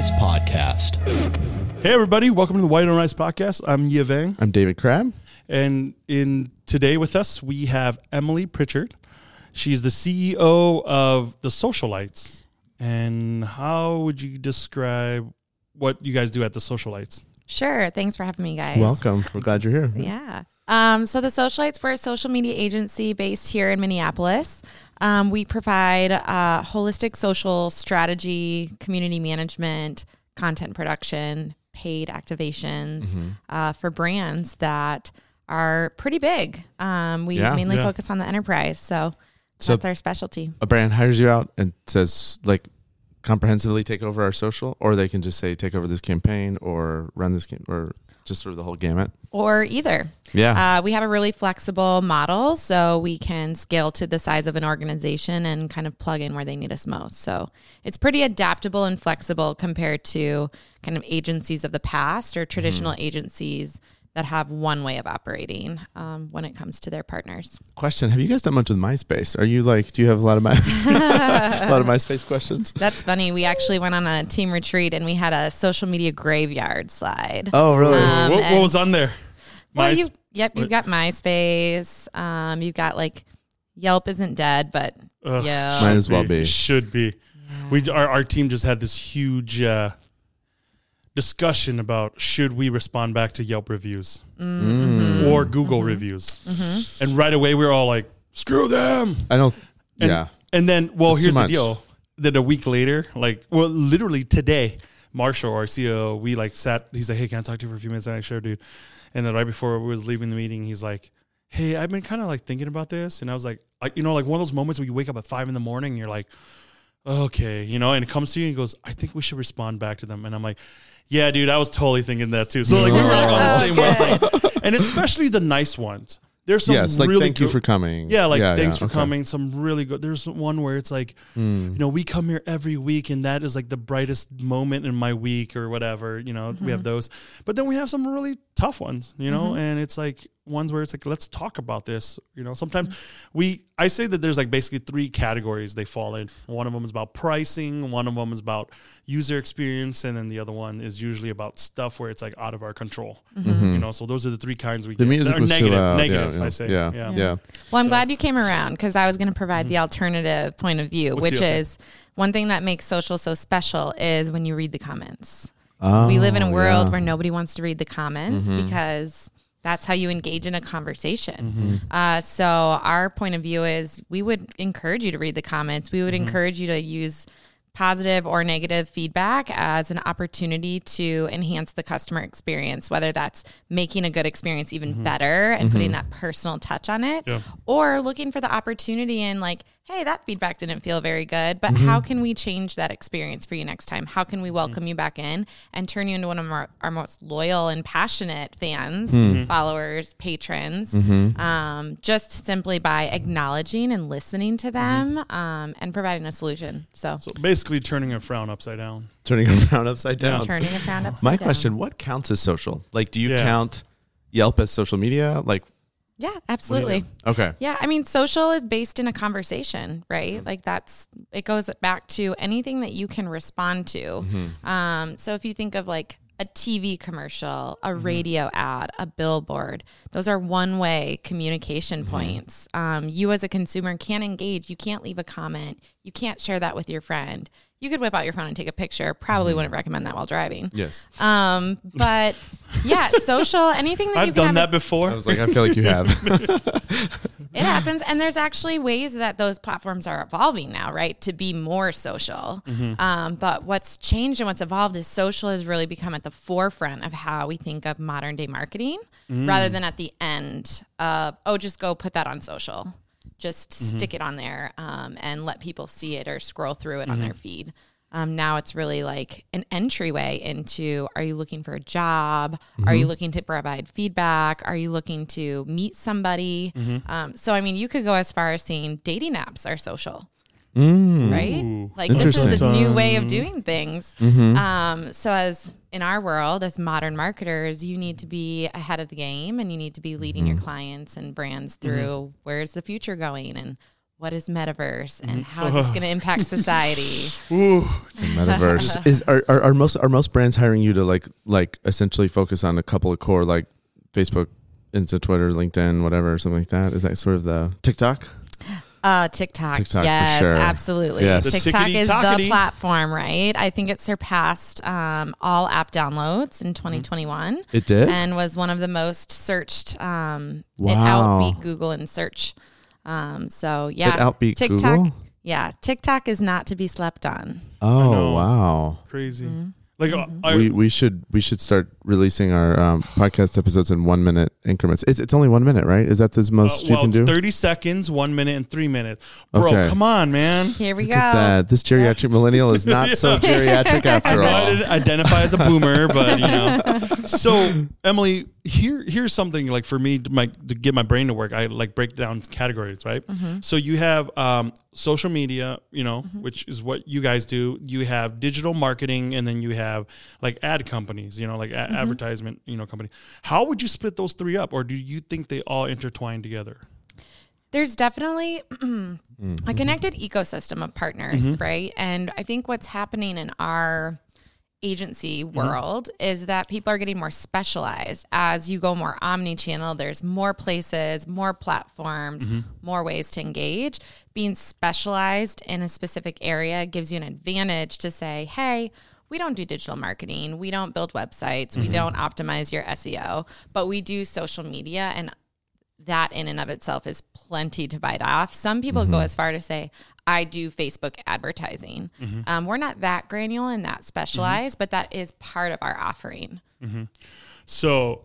Rice podcast. Hey everybody, welcome to the White on Rice podcast. I'm Ye Vang, I'm David Crab. and in today with us we have Emily Pritchard. She's the CEO of the Socialites. And how would you describe what you guys do at the Socialites? Sure. Thanks for having me, guys. Welcome. We're glad you're here. Yeah. Um, so the Socialites, we're a social media agency based here in Minneapolis. Um, we provide uh, holistic social strategy, community management, content production, paid activations Mm-hmm. uh, for brands that are pretty big. Um, we Yeah. mainly Yeah. focus on the enterprise, so, So- that's our specialty. A brand hires you out and says, like, comprehensively take over our social, or they can just say, take over this campaign or run this game, or just sort of the whole gamut. Or either. Yeah. Uh, we have a really flexible model, so we can scale to the size of an organization and kind of plug in where they need us most. So it's pretty adaptable and flexible compared to kind of agencies of the past or traditional agencies that have one way of operating um, when it comes to their partners. Question: Have you guys done much with MySpace? Are you like? Do you have a lot of my a lot of MySpace questions? That's funny. We actually went on a team retreat and we had a social media graveyard slide. Oh, really? Um, what, what was on there? Well, My- you, yep, you've got MySpace. Um, you've got like Yelp isn't dead, but yeah. Might as well be. Should be. We our, our team just had this huge uh, discussion about should we respond back to Yelp reviews Mm-hmm. or Google reviews, and right away we were all like, "Screw them!" I don't. And, yeah. And then, well, It's here's the deal. That a week later, like, well, literally today, Marshall, our CEO, we like sat. He's like, "Hey, can I talk to you for a few minutes?" I'm like, "Sure, dude." And then right before we was leaving the meeting, he's like, "Hey, I've been kind of like thinking about this," and I was like, like, you know, like one of those moments where you wake up at five in the morning and you're like, "Okay," you know, and it comes to you and goes, "I think we should respond back to them," and I'm like. Yeah, dude, I was totally thinking that too. So like we were like on the Oh, same wavelength, and especially the nice ones. There's some yes. Like, really thank you for coming. yeah, like Yeah, thanks yeah, for okay. coming. Some really good. There's one where it's like, Mm. you know, we come here every week, and that is like the brightest moment in my week or whatever. You know, we have those, but then we have some really tough ones. You know, and it's like ones where it's like, let's talk about this. You know, sometimes we, I say that there's like basically three categories they fall in. One of them is about pricing. One of them is about user experience, and then the other one is usually about stuff where it's like out of our control. You know, so those are the three kinds we The get. music Or was negative, too loud. negative. yeah, I say, Yeah. yeah. Yeah. Well, I'm glad you came around because I was going to provide the alternative point of view, Mm-hmm. What's which is one thing that makes social so special is when you read the comments. Oh, we live in a world yeah. Mm-hmm. where nobody wants to read the comments because that's how you engage in a conversation. Mm-hmm. Uh, so our point of view is we would encourage you to read the comments. We would Mm-hmm. encourage you to use positive or negative feedback as an opportunity to enhance the customer experience, whether that's making a good experience even better and putting that personal touch on it, Yeah. or looking for the opportunity and like, hey, that feedback didn't feel very good, but how mm-hmm. can we change that experience for you next time? How can we mm-hmm. welcome you back in and turn you into one of our, our most loyal and passionate fans, mm-hmm. followers, patrons, um, just simply by acknowledging and listening to them um, and providing a solution. So, So basically, turning a frown upside down. turning around upside down. turning it around upside My down. My question: What counts as social? Like, do you Yeah. count Yelp as social media? Like, Yeah, absolutely. okay, Yeah, I mean, social is based in a conversation, right? Like that's it goes back to anything that you can respond to. Um, so if you think of like a TV commercial, a radio ad, a billboard, those are one-way communication points. Um, you as a consumer can't engage. You can't leave a comment. You can't share that with your friend. You could whip out your phone and take a picture. Probably wouldn't recommend that while driving. yes. Um, but yeah, social, anything that you I've can done have that before. I was like, I feel like you have. it happens. And there's actually ways that those platforms are evolving now, right? To be more social. Um, but what's changed and what's evolved is social has really become at the forefront of how we think of modern day marketing rather than at the end of, oh, just go put that on social. Just stick it on there um, and let people see it or scroll through it on their feed. Um, now it's really like an entryway into are you looking for a job? Are you looking to provide feedback? Are you looking to meet somebody? Um, so, I mean, you could go as far as saying dating apps are social. Mm. right? Like this is a new way of doing things. Mm-hmm. Um, so as in our world, as modern marketers, you need to be ahead of the game and you need to be leading your mm-hmm. clients and brands mm-hmm. through where's the future going and what is metaverse and how is this going to impact society? Ooh, The metaverse is are, are are most are most brands hiring you to like like essentially focus on a couple of core like Facebook, Insta, Twitter, LinkedIn, whatever, something like that. Is that sort of the TikTok? Uh, TikTok. TikTok for yes, sure. absolutely. Yes. TikTok is the platform, right? I think it surpassed um, all app downloads in 2021 It did. and was one of the most searched. Um, It Wow. outbeat Google in search. Um, so yeah, It outbeat TikTok. Google? Yeah, TikTok is not to be slept on. oh wow. crazy. Mm-hmm. Like uh, I, we we should we should start releasing our um, podcast episodes in one minute increments. It's it's only one minute, right? Is that the uh, most you can it's do? 30 seconds, one minute, and three minutes. Bro, Okay. come on, man. Here we Look go. at that. This geriatric millennial is not so geriatric after know I all. didn't identify as a boomer, but you know. So Emily, here here's something like for me to, my, to get my brain to work. I like break down categories, right? Mm-hmm. So you have um, social media, you know, mm-hmm. which is what you guys do. You have digital marketing, and then you have like ad companies, you know, like a- mm-hmm. advertisement, you know, company. How would you split those three up, or do you think they all intertwine together? There's definitely a connected ecosystem of partners, right? And I think what's happening in our agency mm-hmm. world is that people are getting more specialized. As you go more omni-channel there's more places more platforms mm-hmm. more ways to engage. Being specialized in a specific area gives you an advantage to say hey we don't do digital marketing. We don't build websites. We mm-hmm. don't optimize your seo but we do social media and that in and of itself is plenty to bite off. Some people go mm-hmm. as far to say, I do Facebook advertising. Mm-hmm. Um, we're not that granular and that specialized, but that is part of our offering. Mm-hmm. So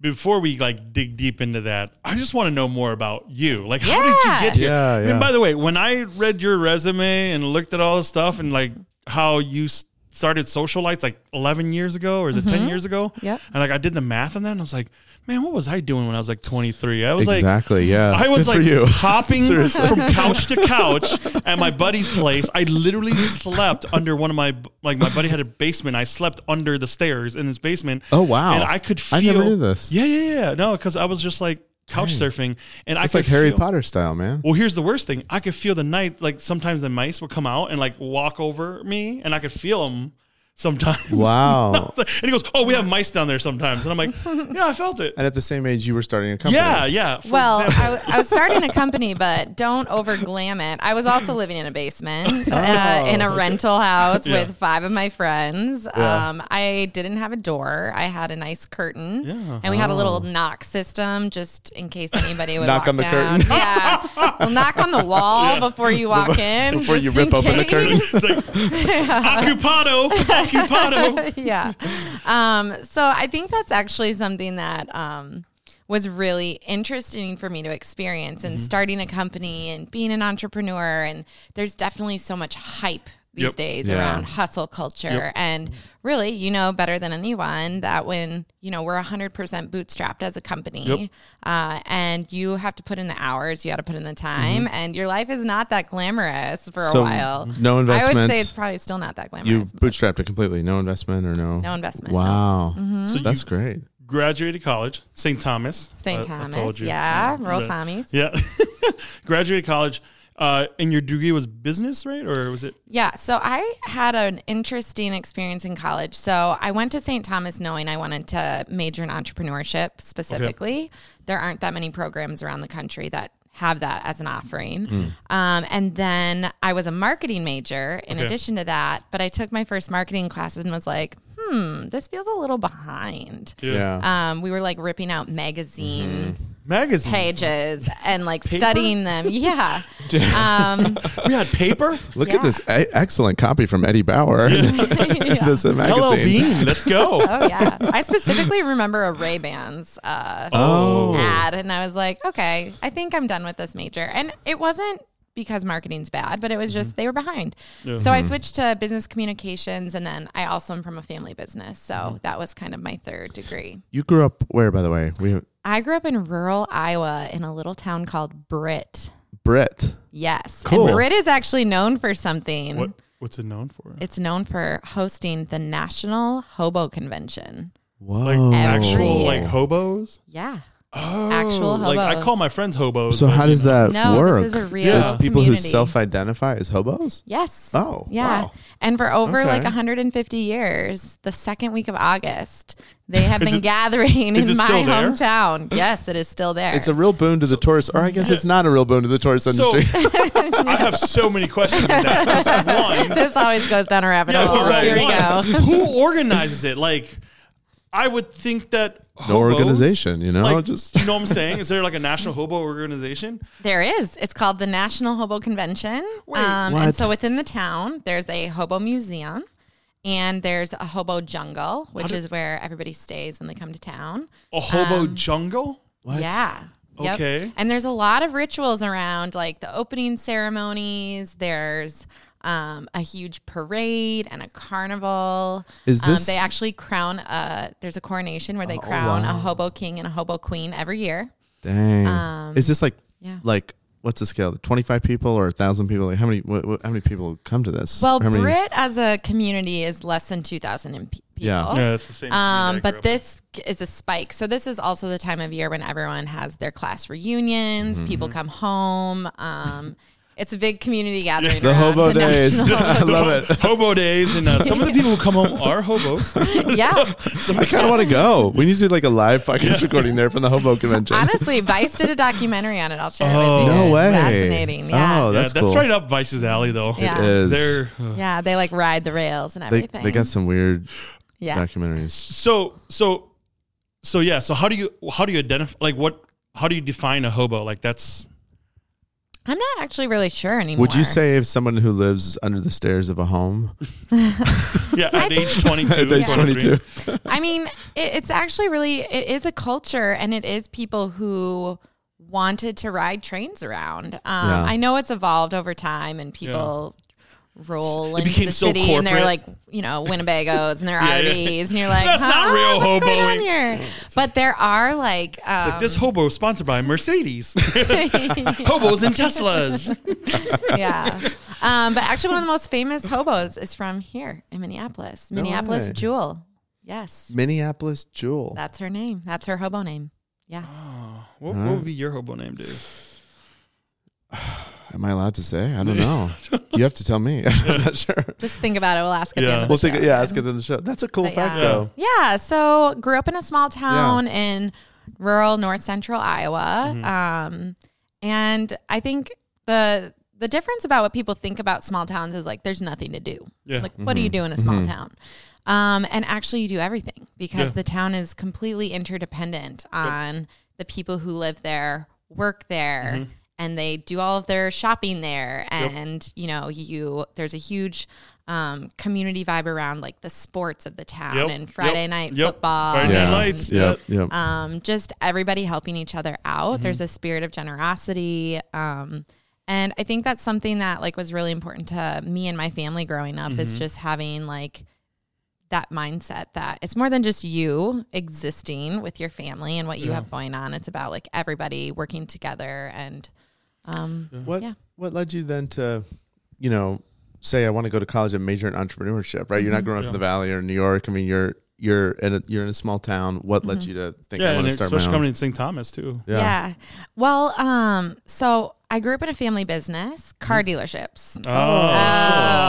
before we like dig deep into that, I just want to know more about you. Like, how did you get here? Yeah, I mean, yeah. by the way, when I read your resume and looked at all the stuff and like how you s- started socialites like 11 years ago or is it 10 mm-hmm. years ago? Yeah. And like I did the math on that and I was like, man, what was I doing when I was like 23? I was like, Exactly. yeah. I was Good for like you. hopping from couch to couch at my buddy's place. I literally slept under one of my like my buddy had a basement. I slept under the stairs in his basement. Oh, wow. And I could feel. I never knew this. Yeah, yeah, yeah. No, because I was just like couch surfing, and I It's could like Harry feel- Potter style, man. Well, here's the worst thing. I could feel the night. Like sometimes the mice would come out and like walk over me, and I could feel them sometimes. Wow. and he goes, "Oh, we have mice down there sometimes," and I'm like, "Yeah, I felt it." And at the same age, you were starting a company. Yeah, yeah. Well, example. I, w- I was starting a company, but don't over glam it. I was also living in a basement uh, in a rental house Yeah. with five of my friends. Yeah. Um, I didn't have a door. I had a nice curtain, Yeah. and we had a little knock system just in case anybody would Knock walk on the down. curtain. Yeah, we'll knock on the wall before you walk in. Before you just rip in open the curtain. case. It's like, occupado, occupado. yeah. Um, so I think that's actually something that um, was really interesting for me to experience Mm-hmm. and starting a company and being an entrepreneur. And there's definitely so much hype these Yep. days Yeah. around hustle culture. Yep. And really, you know better than anyone that when, you know, we're 100% bootstrapped as a company Yep. uh, and you have to put in the hours, you got to put in the time, and your life is not that glamorous for Mm-hmm. So, a while. no investment. I would say it's probably still not that glamorous. You glamorous. bootstrapped it completely. No investment or no. no investment. no. Mm-hmm. Wow. So That's great. graduated college, St. Thomas. St. I- I Thomas. told you. Yeah, roll Right. Tommies. Yeah. graduated college, uh, and your degree was business, right? Or was it? Yeah, so I had an interesting experience in college. So I went to St. Thomas knowing I wanted to major in entrepreneurship specifically. There aren't that many programs around the country that have that as an offering. Um, and then I was a marketing major in Okay. addition to that, but I took my first marketing classes and was like, hmm, this feels a little behind. Yeah. Um, we were like ripping out magazine Magazines. pages and like Paper? studying them. Yeah. Um, We had paper. Look yeah. at this e- excellent copy from Eddie Bauer. this uh, magazine. L.L. Bean. Let's go. Oh yeah, I specifically remember a Ray Bans uh, Oh. ad, and I was like, okay, I think I'm done with this major. And it wasn't because marketing's bad, but it was just they were behind. So I switched to business communications, and then I also am from a family business, so that was kind of my third degree. You grew up where, by the way? We I grew up in rural Iowa in a little town called Britt. Britt. Yes, Cool. and Britt is actually known for something. What What's it known for? It's known for hosting the National Hobo Convention. Whoa. like actual year. like hobos. Yeah. Oh, Actual like I call my friends hobos. So how does know. that No, work? this is a real Yeah. It's people who self-identify as hobos. Yes. Oh, yeah. wow. And for over Okay. like 150 years, the second week of August, they have Is been it- gathering in my hometown. Yes, it is still there. It's a real boon to the tourist, or I guess it's not a real boon to the tourist So industry. I have so many questions. In that. One, this always goes down a rabbit Yeah, hole. right. Here we go. Who organizes it? Like, I would think that no hobos- organization, you know, Like, just you know what I'm saying? Is there like a national hobo organization? There is. It's called the National Hobo Convention. Wait, um, what? And so within the town, there's a hobo museum and there's a hobo jungle, which is where everybody stays when they come to town. A hobo Um, jungle? what? Yeah. Yep. Okay. And there's a lot of rituals around, like the opening ceremonies. There's um, a huge parade and a carnival. Is Um, this- they actually crown a. There's a coronation where they Oh, crown wow. a hobo king and a hobo queen every year. Dang. Um, Is this like yeah. like what's the scale? Twenty five people or thousand people? Like how many? What, what, how many people come to this? Well, how many, Britt as a community is less than 2,000 people. Yeah. Yeah, it's the same. Um, but this is a spike. So this is also the time of year when everyone has their class reunions. Mm-hmm. People come home. Um, it's a big community gathering. the hobo the days. I love it. hobo days, and uh, some of the people who come home are hobos. yeah. Some I kind of want to go. We need to do like a live podcast recording there from the hobo convention. Honestly, Vice did a documentary on it. I'll share it Oh. with you. no It's way. Fascinating. Yeah. Oh, yeah, that's that's cool. right up Vice's alley, though. Yeah. It is. They're yeah. They like ride the rails and they, everything. they got some weird yeah. documentaries. so so so yeah. So how do you how do you identify like what how do you define a hobo? Like that's I'm not actually really sure anymore. Would you say if someone who lives under the stairs of a home yeah at age twenty two. at age 22? I mean, it, it's actually really it is a culture, and it is people who wanted to ride trains around. Um, Yeah. I know it's evolved over time, and people roll It into became the so city, and they're like, you know, Winnebagos and their Yeah, yeah. RVs, and you're like, That's not real What's hoboing. But there are like, um, It's like this hobo is sponsored by Mercedes. Hobos and Teslas. yeah. Um, but actually, one of the most famous hobos is from here in Minneapolis, Minneapolis way. Jewel. Yes, Minneapolis Jewel. that's her name. That's her hobo name. Yeah. What, what would be your hobo name, dude? Am I allowed to say? I don't know. you have to tell me. I'm not sure. Just think about it. We'll ask at the Yeah. end of the We'll show. think. Yeah, ask it in the show. That's a cool But fact, yeah. though. Yeah. So grew up in a small town in rural north central Iowa. Mm-hmm. Um, and I think the the difference about what people think about small towns is like there's nothing to do. Yeah. Like what do you do in a small town? Um, and actually you do everything because Yeah. the town is completely interdependent on the people who live there, work there, and they do all of their shopping there. And you know, you there's a huge um, community vibe around like the sports of the town Yep, and Friday yep, night yep. football. Friday Yeah. night lights. Yeah. Yeah. Yeah. Um, just everybody helping each other out. Mm-hmm. There's a spirit of generosity. Um, and I think that's something that like was really important to me and my family growing up Mm-hmm. is just having like that mindset that it's more than just you existing with your family and what you have going on. It's about like everybody working together and um What Yeah. What led you then to, you know, say I want to go to college and major in entrepreneurship? Right. You're Mm-hmm. not growing up in the Valley or New York. I mean, you're you're in a, you're in a small town. What led Mm-hmm. you to think Yeah, I and want to start my especially own? coming in St. Thomas too. Yeah. yeah. Well, um, so I grew up in a family business, car dealerships. Oh,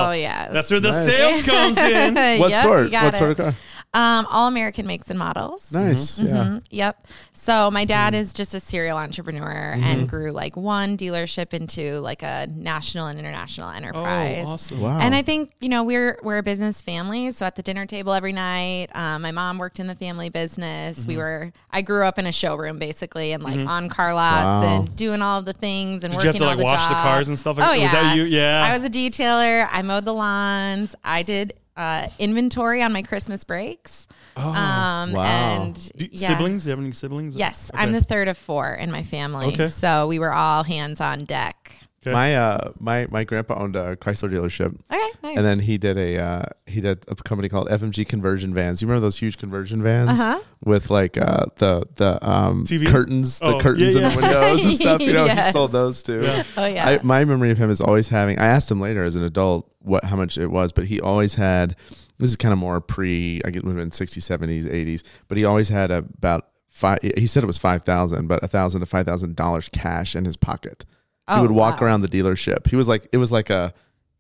Oh, yeah. that's where the Nice. sales comes in. What Yep, sort? What it. sort of car? Um, all American makes and models. Nice. Yeah. Mhm, Yep. So my dad is just a serial entrepreneur and grew like one dealership into like a national and international enterprise. Oh, awesome. Wow. And I think you know we're we're a business family. So at the dinner table every night, um, my mom worked in the family business. Mm-hmm. We were I grew up in a showroom basically, and like on car lots Wow. and doing all the things and Did you have working to like the wash the cars and stuff like Oh that? yeah, Was that you? Yeah. I was a detailer. I mowed the lawns. I did uh, inventory on my Christmas breaks. um, wow. And Do- yeah. Siblings? Do you have any siblings? Yes, I'm the third of four in my family. Okay. So we were all hands on deck. Okay. My uh my my grandpa owned a Chrysler dealership. Okay, nice. And then he did a uh, he did a company called FMG Conversion Vans. You remember those huge conversion vans Uh-huh. with like uh, the the um, TV? curtains, the Oh, curtains yeah, in the windows and stuff. You know, he sold those too. oh yeah. I, my memory of him is always having. I asked him later as an adult what how much it was, but he always had. This is kind of more pre. I get would have been 60s, 70s, 80s, but he always had about five. He said it was five thousand, but a thousand to five thousand dollars cash in his pocket. He Oh, would walk wow. around the dealership. He was like, it was like a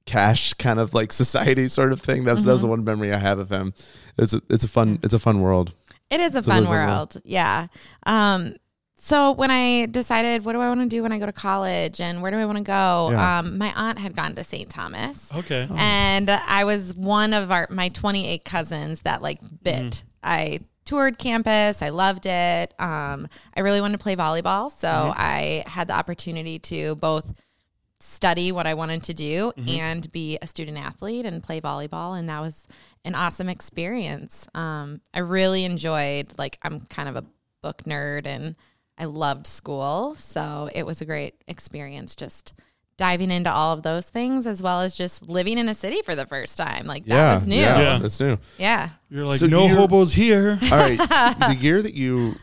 cash kind of like society sort of thing. That was that was the Mm-hmm. one memory I have of him. It's a, it's a fun it's a fun world. It is a a fun living world. world. Yeah. Um, so when I decided what do I want to do when I go to college and where do I want to go, Yeah. um, my aunt had gone to St. Thomas. Okay. And I was one of our my 28 cousins that like bit. I toured campus. I loved it. Um, I really wanted to play volleyball, so I had the opportunity to both study what I wanted to do and be a student athlete and play volleyball, and that was an awesome experience. Um, I really enjoyed. Like I'm kind of a book nerd and I loved school, so it was a great experience. Just diving into all of those things as well as just living in a city for the first time. Like that yeah, was new. Yeah, Yeah. that's new. Yeah. You're like So no you're- hobos here. All right, the year that you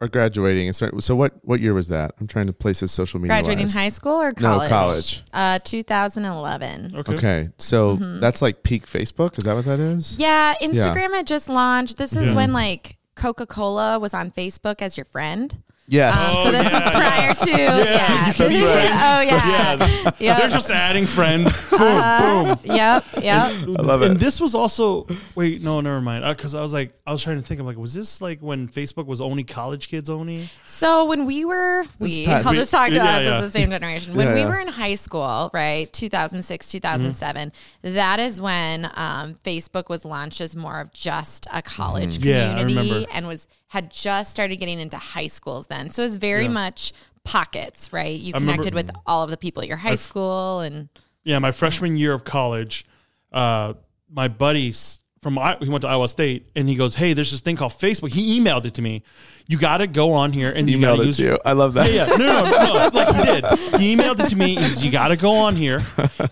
are graduating, and start, so what what year was that? I'm trying to place his social media. Graduating wise. high school or college? No, college? college. Uh, 2011. Okay. Okay, so Mm-hmm. that's like peak Facebook. Is that what that is? Yeah, Instagram had just launched. This is Yeah. when like Coca Cola was on Facebook as your friend. Yes. Um, so this yeah, is prior to yeah. you can this is- friends. Oh yeah. Yeah. They're just adding friends. Boom, Uh-huh. boom. Yep. Yep. I love and this was also wait no never mind because I was like I was trying to think I'm like was this like when Facebook was only college kids only So when we were, we, past- I'll just talk to Yeah, us yeah. as the same generation. When Yeah, we yeah. were in high school, right, 2006, 2007, that is when um, Facebook was launched as more of just a college Mm-hmm. Yeah, I community and was had just started getting into high schools then. So it was very Yeah. much pockets, right? You I remember- connected with all of the people at your high school and yeah my freshman year of college uh my buddies from I- he went to Iowa State and he goes hey there's this thing called Facebook he emailed it to me you got to go on here and you got to it use to you. I love that. Yeah, yeah. No, no, no, no. Like he did. He emailed it to me. He says, you got to go on here,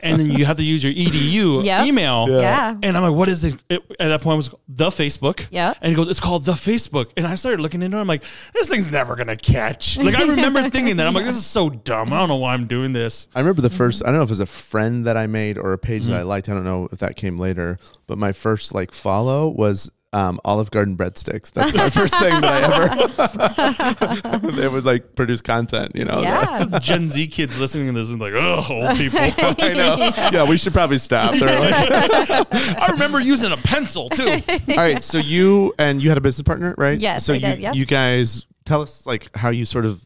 and then you have to use your edu Yep. email. Yeah. And I'm like, what is it? it? At that point, it was the Facebook. Yeah. And he goes, it's called the Facebook. And I started looking into it. I'm like, this thing's never gonna catch. Like I remember thinking that. I'm like, this is so dumb. I don't know why I'm doing this. I remember the first. I don't know if it was a friend that I made or a page Mm-hmm. that I liked. I don't know if that came later. But my first like follow was um, Olive Garden breadsticks. That's my first thing that I ever. they would like produce content. You know. yeah. Gen Z kids listening to this is like, oh, old people. I know. Yeah. we should probably stop. They're like, I remember using a pencil too. all right. So you and you had a business partner, right? Yes, So I you did, yep. you guys tell us like how you sort of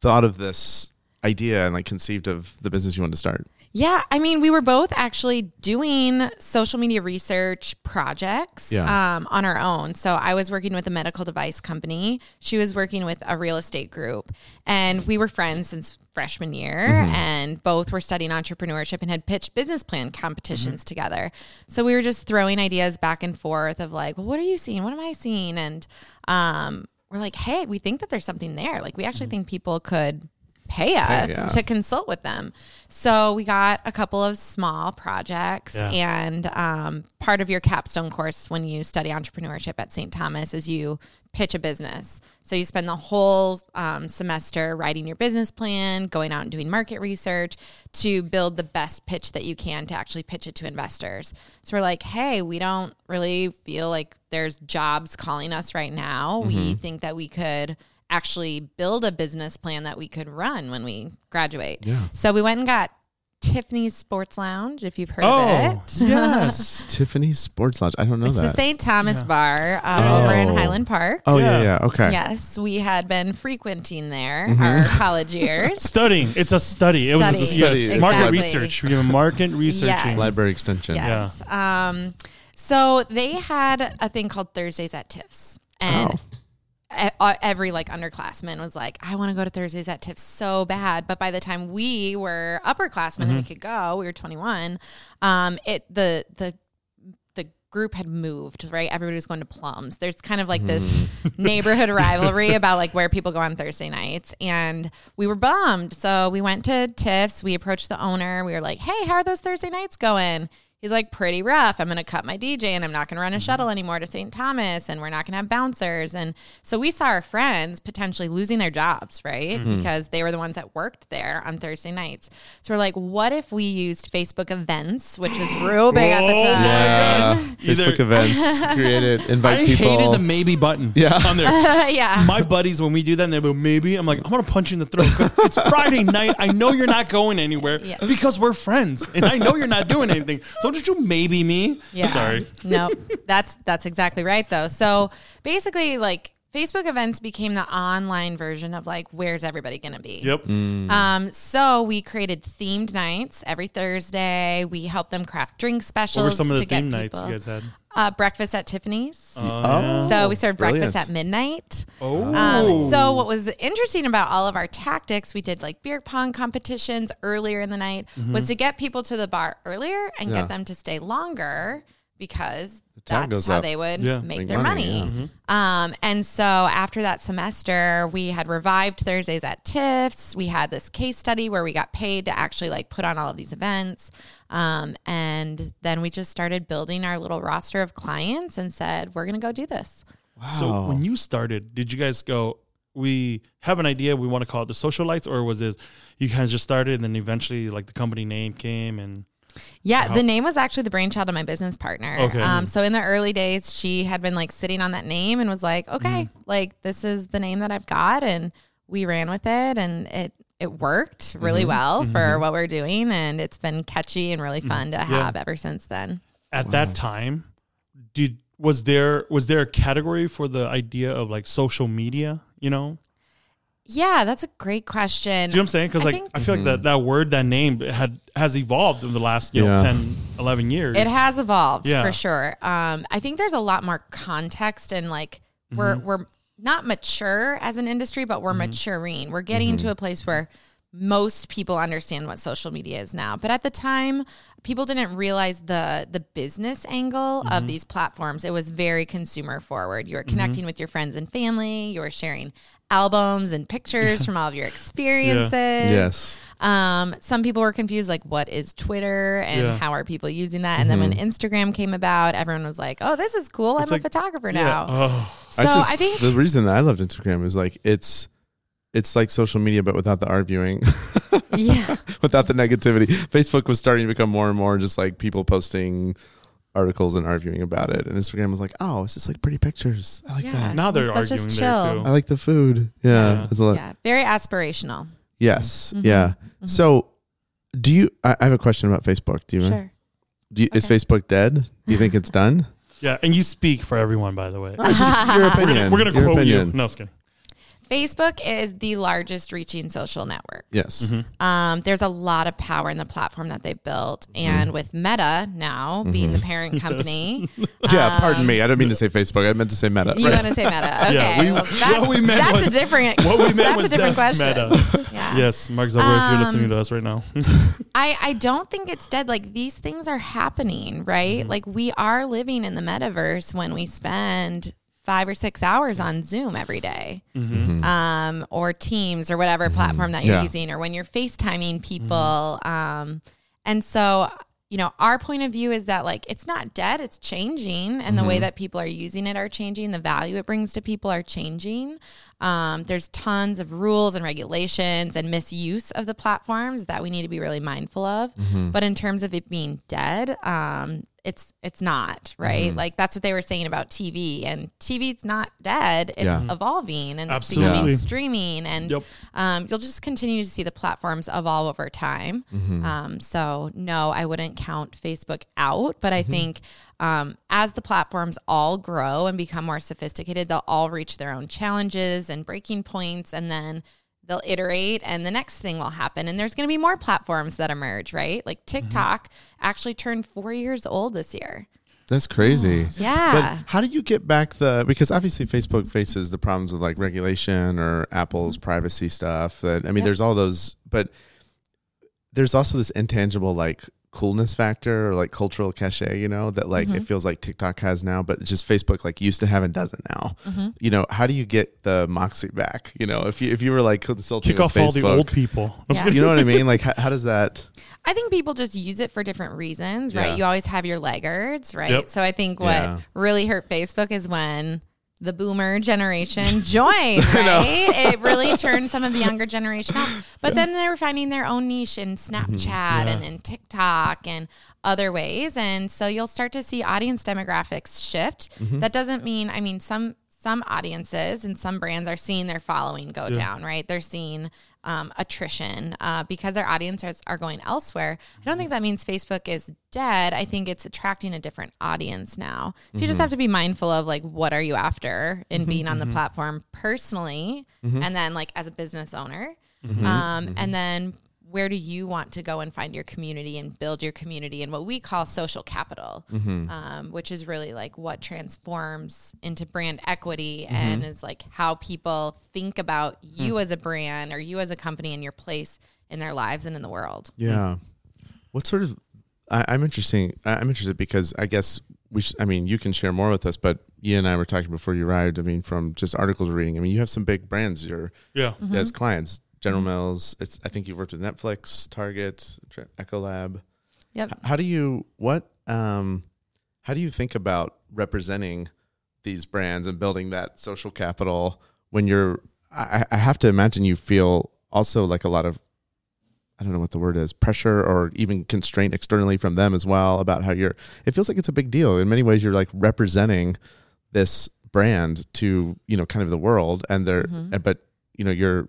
thought of this idea and like conceived of the business you wanted to start. Yeah, I mean, we were both actually doing social media research projects Yeah. um, on our own. So I was working with a medical device company. She was working with a real estate group, and we were friends since freshman year. And both were studying entrepreneurship and had pitched business plan competitions together. So we were just throwing ideas back and forth of like, well, what are you seeing? What am I seeing? And um, we're like, hey, we think that there's something there. Like, we actually think people could pay us yeah. to consult with them. So we got a couple of small projects, Yeah. and um, part of your capstone course when you study entrepreneurship at St. Thomas is you pitch a business. So you spend the whole um, semester writing your business plan, going out and doing market research to build the best pitch that you can to actually pitch it to investors. So we're like, hey, we don't really feel like there's jobs calling us right now. We think that we could actually build a business plan that we could run when we graduate. Yeah. So we went and got Tiffany's Sports Lounge, if you've heard Oh, of it. yes. Tiffany's Sports Lounge. I don't know It's that. the St. Thomas Bar um, over in Oh. Highland Park. oh Yeah. yeah, yeah. Okay. Yes, we had been frequenting there Mm-hmm. our college years. Studying. It's a study. It was a, Study. yes, Study. market research. We have market researching. Yes. Library extension. Yes. Um, so they had a thing called Thursdays at Tiff's. And Oh. Uh, every like underclassman was like, I want to go to Thursdays at Tiff's so bad. But by the time we were upperclassmen and Mm-hmm. we could go, we were 21. Um, it the the the group had moved, right? Everybody was going to Plums. There's kind of like this Mm-hmm. neighborhood rivalry about like where people go on Thursday nights. And we were bummed. So we went to Tiff's. We approached the owner. We were like, hey, how are those Thursday nights going? He's like, pretty rough. I'm going to cut my DJ and I'm not going to run a mm-hmm. shuttle anymore to St. Thomas and we're not going to have bouncers. And so we saw our friends potentially losing their jobs, right? Mm-hmm. Because they were the ones that worked there on Thursday nights. So we're like, what if we used Facebook events, which was real big at the Oh time? Yeah. Facebook events, create it, invite I people. I hated the maybe button. Yeah. on there. yeah. My buddies, when we do that, and they go maybe. I'm like, I'm gonna punch you in the throat because it's Friday night. I know you're not going anywhere Yeah. because we're friends, and I know you're not doing anything. So don't you maybe me? Yeah. Sorry. no, that's that's exactly right though. So basically, like Facebook events became the online version of like where's everybody gonna be? Yep. Um, so we created themed nights every Thursday. We helped them craft drink specials. What were some of the to theme nights people- you guys had? Uh, breakfast at Tiffany's. Oh, so we served breakfast at midnight. Oh. Um, so what was interesting about all of our tactics, we did like beer pong competitions earlier in the night, was to get people to the bar earlier and Yeah. get them to stay longer because that's how up. they would Yeah. make Make their money, money. Um, and so after that semester, we had revived Thursdays at Tiff's. We had this case study where we got paid to actually like put on all of these events. Um, and then we just started building our little roster of clients and said, we're going to go do this. Wow. So when you started, did you guys go? We have an idea. We want to call it the social lights, or was this you guys just started and then eventually like the company name came and Yeah, the name was actually the brainchild of my business partner. Okay. Um, so in the early days, she had been like sitting on that name and was like, "Okay, mm-hmm. like this is the name that I've got," and we ran with it, and it it worked really mm-hmm. well for mm-hmm. what we're doing, and it's been catchy and really fun to have ever since then. at that time, did was there was there a category for the idea of like social media? You know, Yeah, that's a great question. do you know what I'm saying? Because I like think- I feel like that that word that name had has evolved in the last you know Yeah. 10, 11 years. It has evolved Yeah. for sure. Um, I think there's a lot more context and like we're Mm-hmm. we're not mature as an industry, but we're maturing. We're getting Mm-hmm. into a place where most people understand what social media is now. But at the time, people didn't realize the the business angle Mm-hmm. of these platforms. It was very consumer forward. You were connecting with your friends and family. You were sharing albums and pictures from all of your experiences. Yes. Um, some people were confused, like, what is Twitter and Yeah. how are people using that? And then when Instagram came about, everyone was like, oh, this is cool. I'm It's like- a photographer yeah. now. Oh, So I, think, the reason that I loved Instagram is like it's it's like social media but without the arguing, yeah, without the negativity. Facebook was starting to become more and more just like people posting articles and arguing about it, and Instagram was like, oh, it's just like pretty pictures. I like Yeah. that. now they're Let's just arguing there chill. too. I like the food. Yeah, Yeah. it's a lot. yeah, very aspirational. Yes, Mhm. yeah. So, do you? I, I have a question about Facebook. Do you? Sure. Do you Is Facebook dead? Do you think it's done? Yeah, and you speak for everyone, by the way. It's just your opinion. We're gonna quote opinion. you. No, just kidding. Facebook is the largest reaching social network. Yes. Mm-hmm. Um, there's a lot of power in the platform that they built. And Mm-hmm. with Meta now being the parent company, Yeah. Pardon me. I don't mean to say Facebook. I meant to say Meta. you right? want to say Meta. Okay. Yeah, we- well, what that's, we meant that's was- a different, What we meant that's was a different question. Meta. Yeah. Yes, Mark Zuckerberg, if you're listening Um, to us right now. I, I don't think it's dead. Like these things are happening, right? Mm-hmm. Like we are living in the metaverse when we spend five or six hours on Zoom every day, Mm-hmm. um, or Teams or whatever platform that you're Yeah. using, or when you're FaceTiming Mm-hmm. people. Um, and so, you know, our point of view is that like it's not dead, it's changing, and the way Mm-hmm. that people are using it are changing. The value it brings to people are changing. Um, there's tons of rules and regulations and misuse of the platforms that we need to be really mindful of. Mm-hmm. But in terms of it being dead, um, it's it's not right. Mm-hmm. Like that's what they were saying about TV, and TV's not dead. It's Yeah. evolving and it's becoming streaming, and Yep. um, you'll just continue to see the platforms evolve over time. Mm-hmm. Um, so no, I wouldn't count Facebook out, but Mm-hmm. I think um, as the platforms all grow and become more sophisticated, they'll all reach their own challenges and breaking points, and then they'll iterate and the next thing will happen and there's going to be more platforms that emerge right like Mm-hmm. tiktok actually turned four years old this year That's crazy. yeah But how do you get back the because obviously Facebook faces the problems of like regulation or Apple's privacy stuff that I mean Yep. there's all those but there's also this intangible like coolness factor or like cultural cachet, you know, that like it mm-hmm. feels like TikTok has now, but just Facebook like used to have and doesn't now. Mm-hmm. You know, how do you get the moxie back? You know, if you if you were like consulting Kick with off all the old people. Yeah. you know what I mean? Like how, how does that I think people just use it for different reasons, right? Yeah. You always have your laggards, right? Yep. So I think what Yeah. really hurt Facebook is when the boomer generation join, right? It really turned some of the younger generation out. But then they were finding their own niche in mm-hmm. Snapchat and in TikTok and other ways. And so you'll start to see audience demographics shift. Mm-hmm. That doesn't mean, I mean, some some audiences and some brands are seeing their following go down, right? They're seeing um, attrition uh, because their audiences are going elsewhere. I don't think that means Facebook is dead. I think it's attracting a different audience now. So you just have to be mindful of like what are you after in being on the platform personally, and then like as a business owner, um, and then where do you want to go and find your community and build your community and what we call social capital, mm-hmm. um, which is really like what transforms into brand equity mm-hmm. and is like how people think about you hmm. as a brand or you as a company and your place in their lives and in the world. Yeah. What sort of? I, I'm interesting. I- I'm interested because I guess we. Sh- I mean, you can share more with us, but you and I were talking before you arrived. I mean, from just articles we're reading. I mean, you have some big brands. You're Yeah. as mm-hmm. clients. General Mills. It's. I think you've worked with Netflix, Target, Ecolab. Yep. How do you what? Um, how do you think about representing these brands and building that social capital when you're? I, I have to imagine you feel also like a lot of I don't know what the word is, pressure or even constraint externally from them as well about how you're it feels like it's a big deal. In many ways you're like representing this brand to, you know, kind of the world and they're but you know, you're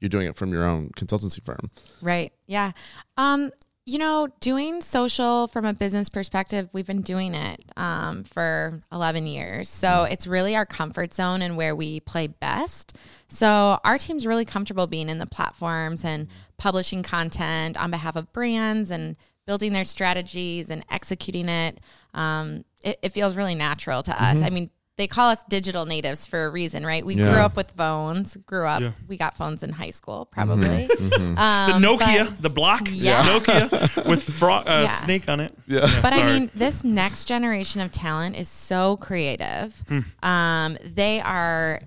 you're doing it from your own consultancy firm. Right. Yeah. Um, you know, doing social from a business perspective, we've been doing it um, for 11 years. So it's really our comfort zone and where we play best. So our team's really comfortable being in the platforms and publishing content on behalf of brands and building their strategies and executing it. Um, it, it feels really natural to us. I mean, they call us digital natives for a reason, right? We grew up with phones, grew up, Yeah. we got phones in high school, probably. The Um, Nokia, but- the block Yeah. Nokia with fro- uh, Yeah. snake on it. Yeah. But I mean, this next generation of talent is so creative. Um, they are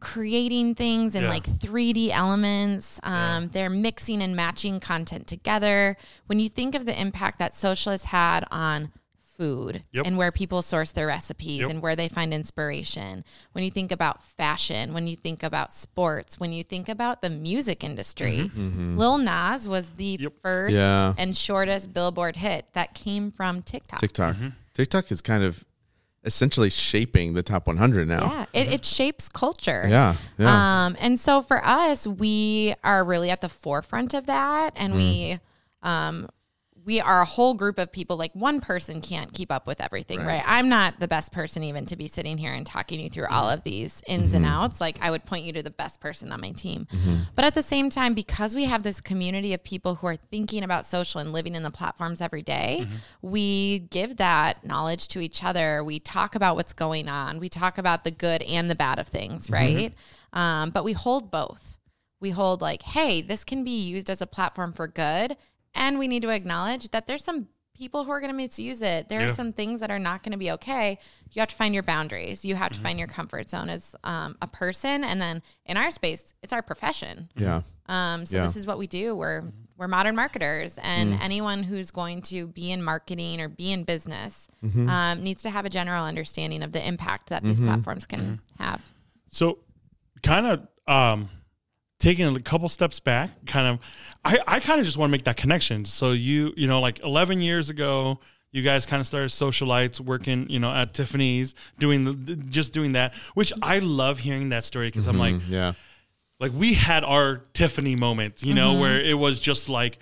creating things in Yeah. like 3D elements. Um, They're mixing and matching content together. When you think of the impact that social has had on food Yep. and where people source their recipes Yep. and where they find inspiration, when you think about fashion, when you think about sports, when you think about the music industry, mm-hmm. Mm-hmm. Lil Nas was the Yep. first Yeah. and shortest Billboard hit that came from TikTok. TikTok. Mm-hmm. TikTok is kind of essentially shaping the top 100 now. Yeah, it, it shapes culture. Yeah. Yeah. Um, and so for us, we are really at the forefront of that, and mm. we, um, we are a whole group of people. Like one person can't keep up with everything, right? I'm not the best person even to be sitting here and talking you through mm-hmm. all of these ins and mm-hmm. outs. Like I would point you to the best person on my team, mm-hmm. but at the same time, because we have this community of people who are thinking about social and living in the platforms every day, we give that knowledge to each other. We talk about what's going on. We talk about the good and the bad of things, right? Um, but we hold both. We hold like, hey, this can be used as a platform for good, and we need to acknowledge that there's some people who are going to misuse it. There Yeah. are some things that are not going to be okay. You have to find your boundaries. You have to find your comfort zone as um, a person, and then in our space, it's our profession. yeah. Um, so Yeah. this is what we do. We're we're modern marketers, and anyone who's going to be in marketing or be in business um, needs to have a general understanding of the impact that these platforms can have. So, kind of um, taking a couple steps back, kind of, I, I kind of just want to make that connection. So you, you know, like 11 years ago, you guys kind of started socialites working, you know, at Tiffany's, doing the, just doing that, which I love hearing that story because I'm mm-hmm, like, yeah. like we had our Tiffany moments, you know, mm-hmm. where it was just like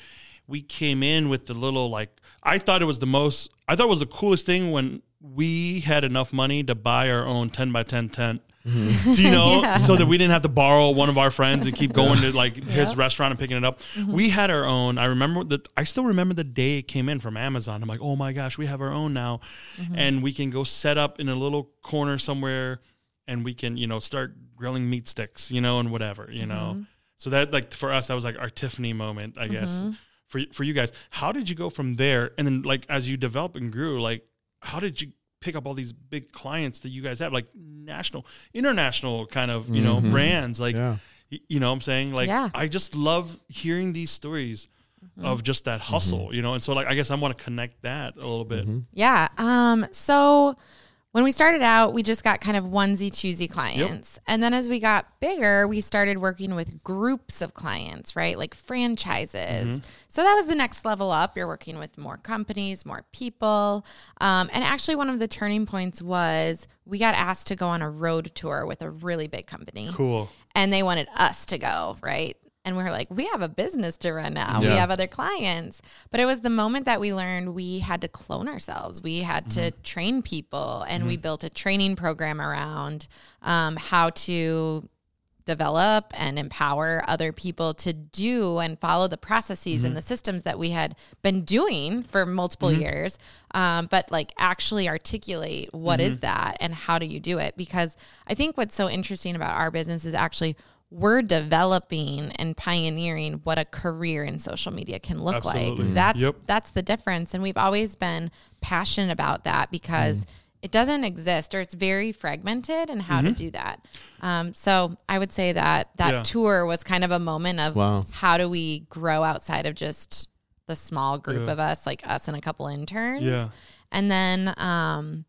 we came in with the little like I thought it was the most I thought it was the coolest thing when we had enough money to buy our own 10 by 10 tent. Mm-hmm. Do you know, Yeah. so that we didn't have to borrow one of our friends and keep going to like his restaurant and picking it up. Mm-hmm. We had our own. I remember that. I still remember the day it came in from Amazon. I'm like, oh my gosh, we have our own now, mm-hmm. and we can go set up in a little corner somewhere, and we can you know start grilling meat sticks, you know, and whatever, you know. So that like for us, that was like our Tiffany moment, I guess. For for you guys, how did you go from there? And then like as you developed and grew, like how did you pick up all these big clients that you guys have, like national, international kind of you know mm-hmm. brands, like Yeah. y- you know what I'm saying like Yeah. I just love hearing these stories mm-hmm. of just that mm-hmm. hustle, you know. And so like I guess I want to connect that a little bit. Yeah. Um, so when we started out, we just got kind of onesie choosy clients. And then as we got bigger, we started working with groups of clients, right? Like franchises. So that was the next level up. You're working with more companies, more people. Um, and actually, one of the turning points was we got asked to go on a road tour with a really big company. Cool. And they wanted us to go, right? And we are like, we have a business to run now. We have other clients. But it was the moment that we learned we had to clone ourselves. We had to mm-hmm. train people, and we mm-hmm. built a training program around um, how to develop and empower other people to do and follow the processes and mm-hmm. the systems that we had been doing for multiple years um, but like actually articulate what is that and how do you do it? Because i think what's so interesting about our business is actually we're developing and pioneering what a career in social media can look Absolutely. like that's Yep. that's the difference and we've always been passionate about that because Mm. it doesn't exist or it's very fragmented and how to do that um, so i would say that that Mm-hmm. Yeah. tour was kind of a moment of Wow. how do we grow outside of just the small group Yeah. of us like us and a couple interns Yeah. and then um,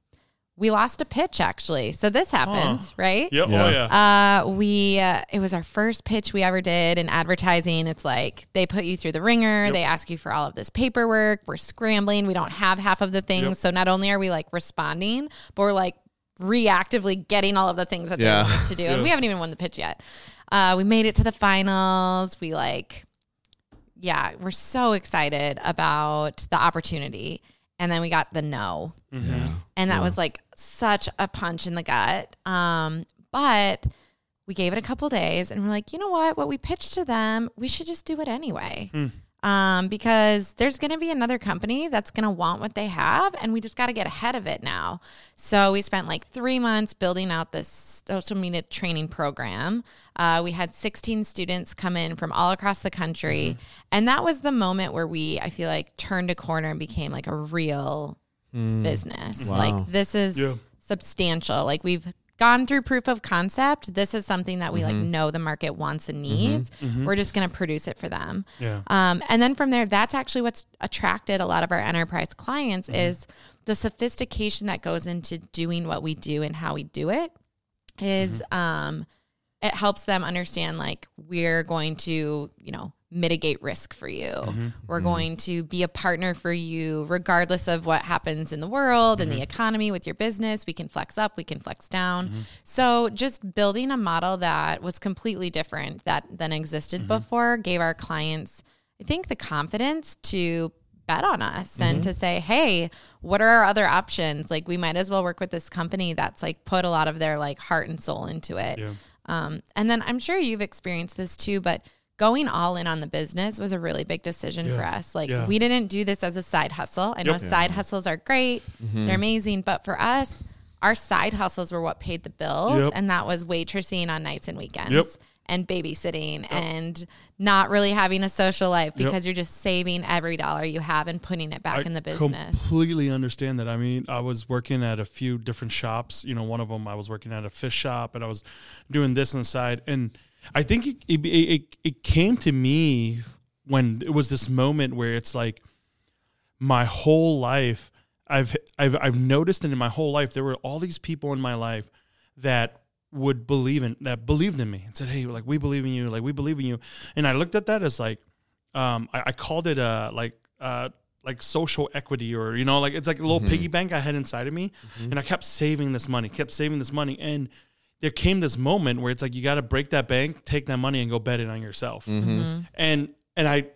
we lost a pitch actually so this happens right Yep. Yeah. Oh yeah. uh, we uh, it was our first pitch we ever did in advertising. It's like they put you through the ringer. They ask you for all of this paperwork. We're scrambling. We don't have half of the things. Yep. So not only are we like responding, but we're like reactively getting all of the things that Yeah. they want us to do. And we haven't even won the pitch yet. Uh, we made it to the finals. We like, yeah, we're so excited about the opportunity. And then we got the no Yeah. and that was like such a punch in the gut. Um, but we gave it a couple days, and we're like, you know what? What we pitched to them, we should just do it anyway. Um, because there's going to be another company that's going to want what they have, and we just got to get ahead of it now. So we spent like three months building out this social media training program. Uh, we had 16 students come in from all across the country, and that was the moment where we, I feel like, turned a corner and became like a real Mm. business. Wow. Like this is Yeah. substantial. Like we've gone through proof of concept. This is something that we like mm-hmm. know the market wants and needs. Mm-hmm. Mm-hmm. We're just going to produce it for them. Yeah. Um, and then from there, that's actually what's attracted a lot of our enterprise clients is the sophistication that goes into doing what we do and how we do it is um it helps them understand like we're going to you know mitigate risk for you. Mm-hmm. We're mm-hmm. going to be a partner for you regardless of what happens in the world and the mm-hmm. economy with your business. We can flex up we can flex down. So just building a model that was completely different that than existed before gave our clients i think the confidence to bet on us and to say, hey, what are our other options? Like we might as well work with this company that's like put a lot of their like heart and soul into it. Yeah. Um, and then I'm sure you've experienced this too, but going all in on the business was a really big decision for us. Like Yeah. we didn't do this as a side hustle. I know Yep. side hustles are great. Mm-hmm. They're amazing, but for us, our side hustles were what paid the bills Yep. and that was waitressing on nights and weekends. Yep. And babysitting and not really having a social life because you're just saving every dollar you have and putting it back in the business. completely understand that. I mean, I was working at a few different shops. You know, one of them I was working at a fish shop, and I was doing this on the side. And I think it it, it, it came to me when it was this moment where it's like my whole life. I've I've I've noticed that in my whole life there were all these people in my life that would believe in that believed in me and said, "Hey, like we believe in you, like we believe in you." And I looked at that as like, um, I, I called it uh like uh like social equity or you know like it's like a little piggy bank I had inside of me, and I kept saving this money, kept saving this money, and there came this moment where it's like you got to break that bank, take that money, and go bet it on yourself, mm-hmm. Mm-hmm. and and I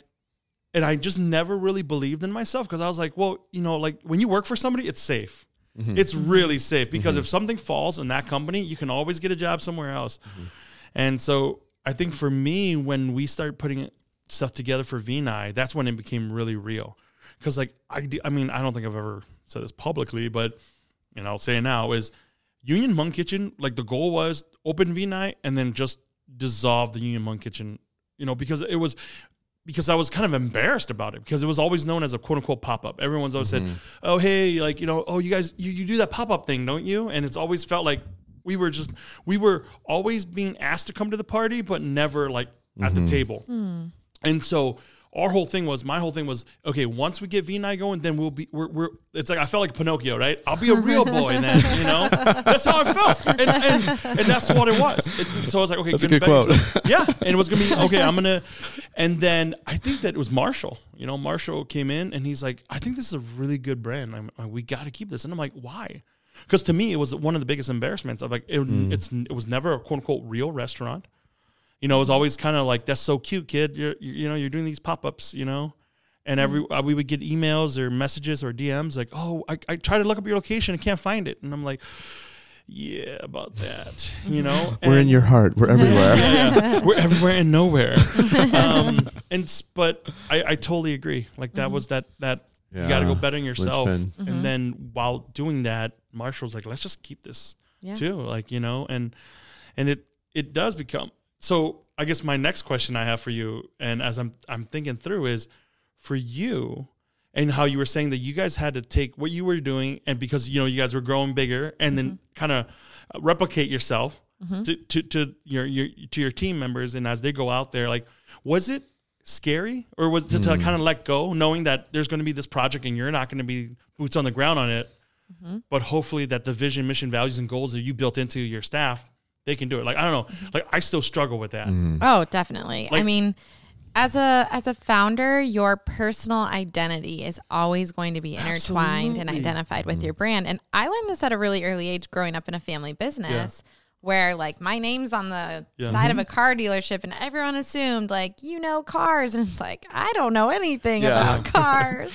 and I just never really believed in myself because I was like, well, you know, like when you work for somebody, it's safe. Mm-hmm. It's really safe because if something falls in that company, you can always get a job somewhere else. And so I think for me, when we started putting stuff together for Vinai, that's when it became really real. Because like I, I mean, I don't think I've ever said this publicly, but you know, I'll say it now is Union Hmong Kitchen. Like the goal was open Vinai and then just dissolve the Union Hmong Kitchen. You know, because it was because I was kind of embarrassed about it because it was always known as a quote unquote pop up. Everyone's always said, mm-hmm. "Oh, hey, like you know, oh, you guys, you, you do that pop up thing, don't you?" And it's always felt like we were just we were always being asked to come to the party, but never like at the mm-hmm. table. Hmm. And so our whole thing was my whole thing was okay. Once we get Vinai going, then we'll be we're, we're it's like I felt like Pinocchio, right? I'll be a real boy then, you know. That's how I felt, and and, and that's what it was. So I was like, okay, That's a good quote. yeah, and it was gonna be okay. I'm gonna, and then I think that it was Marshall. You know, Marshall came in and he's like, I think this is a really good brand. I'm, like, we got to keep this, and I'm like, why? Because to me, it was one of the biggest embarrassments of like it, hmm. it's it was never a quote unquote real restaurant. You know, it was always kind of like that's so cute, kid. You're you you know you're doing these pop ups, you know. And every uh, we would get emails or messages or DMs like, "Oh, I, I try to look up your location and can't find it," and I'm like, "Yeah, about that," you know. We're in your heart. We're everywhere. yeah, yeah. We're everywhere and nowhere. Um, and but I, I totally agree. Like that was that that you got to go Yeah. bettering yourself. Linchpin. And then while doing that, Marshall's like, let's just keep this Yeah. too. Like you know, and and it it does become. So I guess my next question I have for you, and as I'm I'm thinking through, is for you and how you were saying that you guys had to take what you were doing and because you know you guys were growing bigger and then mm-hmm. kind of uh, replicate yourself mm-hmm. to, to to your your to your team members and as they go out there like was it scary or was it to, mm. kind of let go knowing that there's going to be this project and you're not going to be boots on the ground on it mm-hmm. but hopefully that the vision mission values and goals that you built into your staff they can do it like i don't know mm-hmm. like i still struggle with that mm-hmm. Oh, definitely. I mean, as a as a founder, your personal identity is always going to be intertwined and Absolutely. identified with mm-hmm. your brand. And I learned this at a really early age growing up in a family business. Where like my name's on the Yeah. side of a car dealership, and everyone assumed like you know cars, and it's like I don't know anything Yeah. about cars.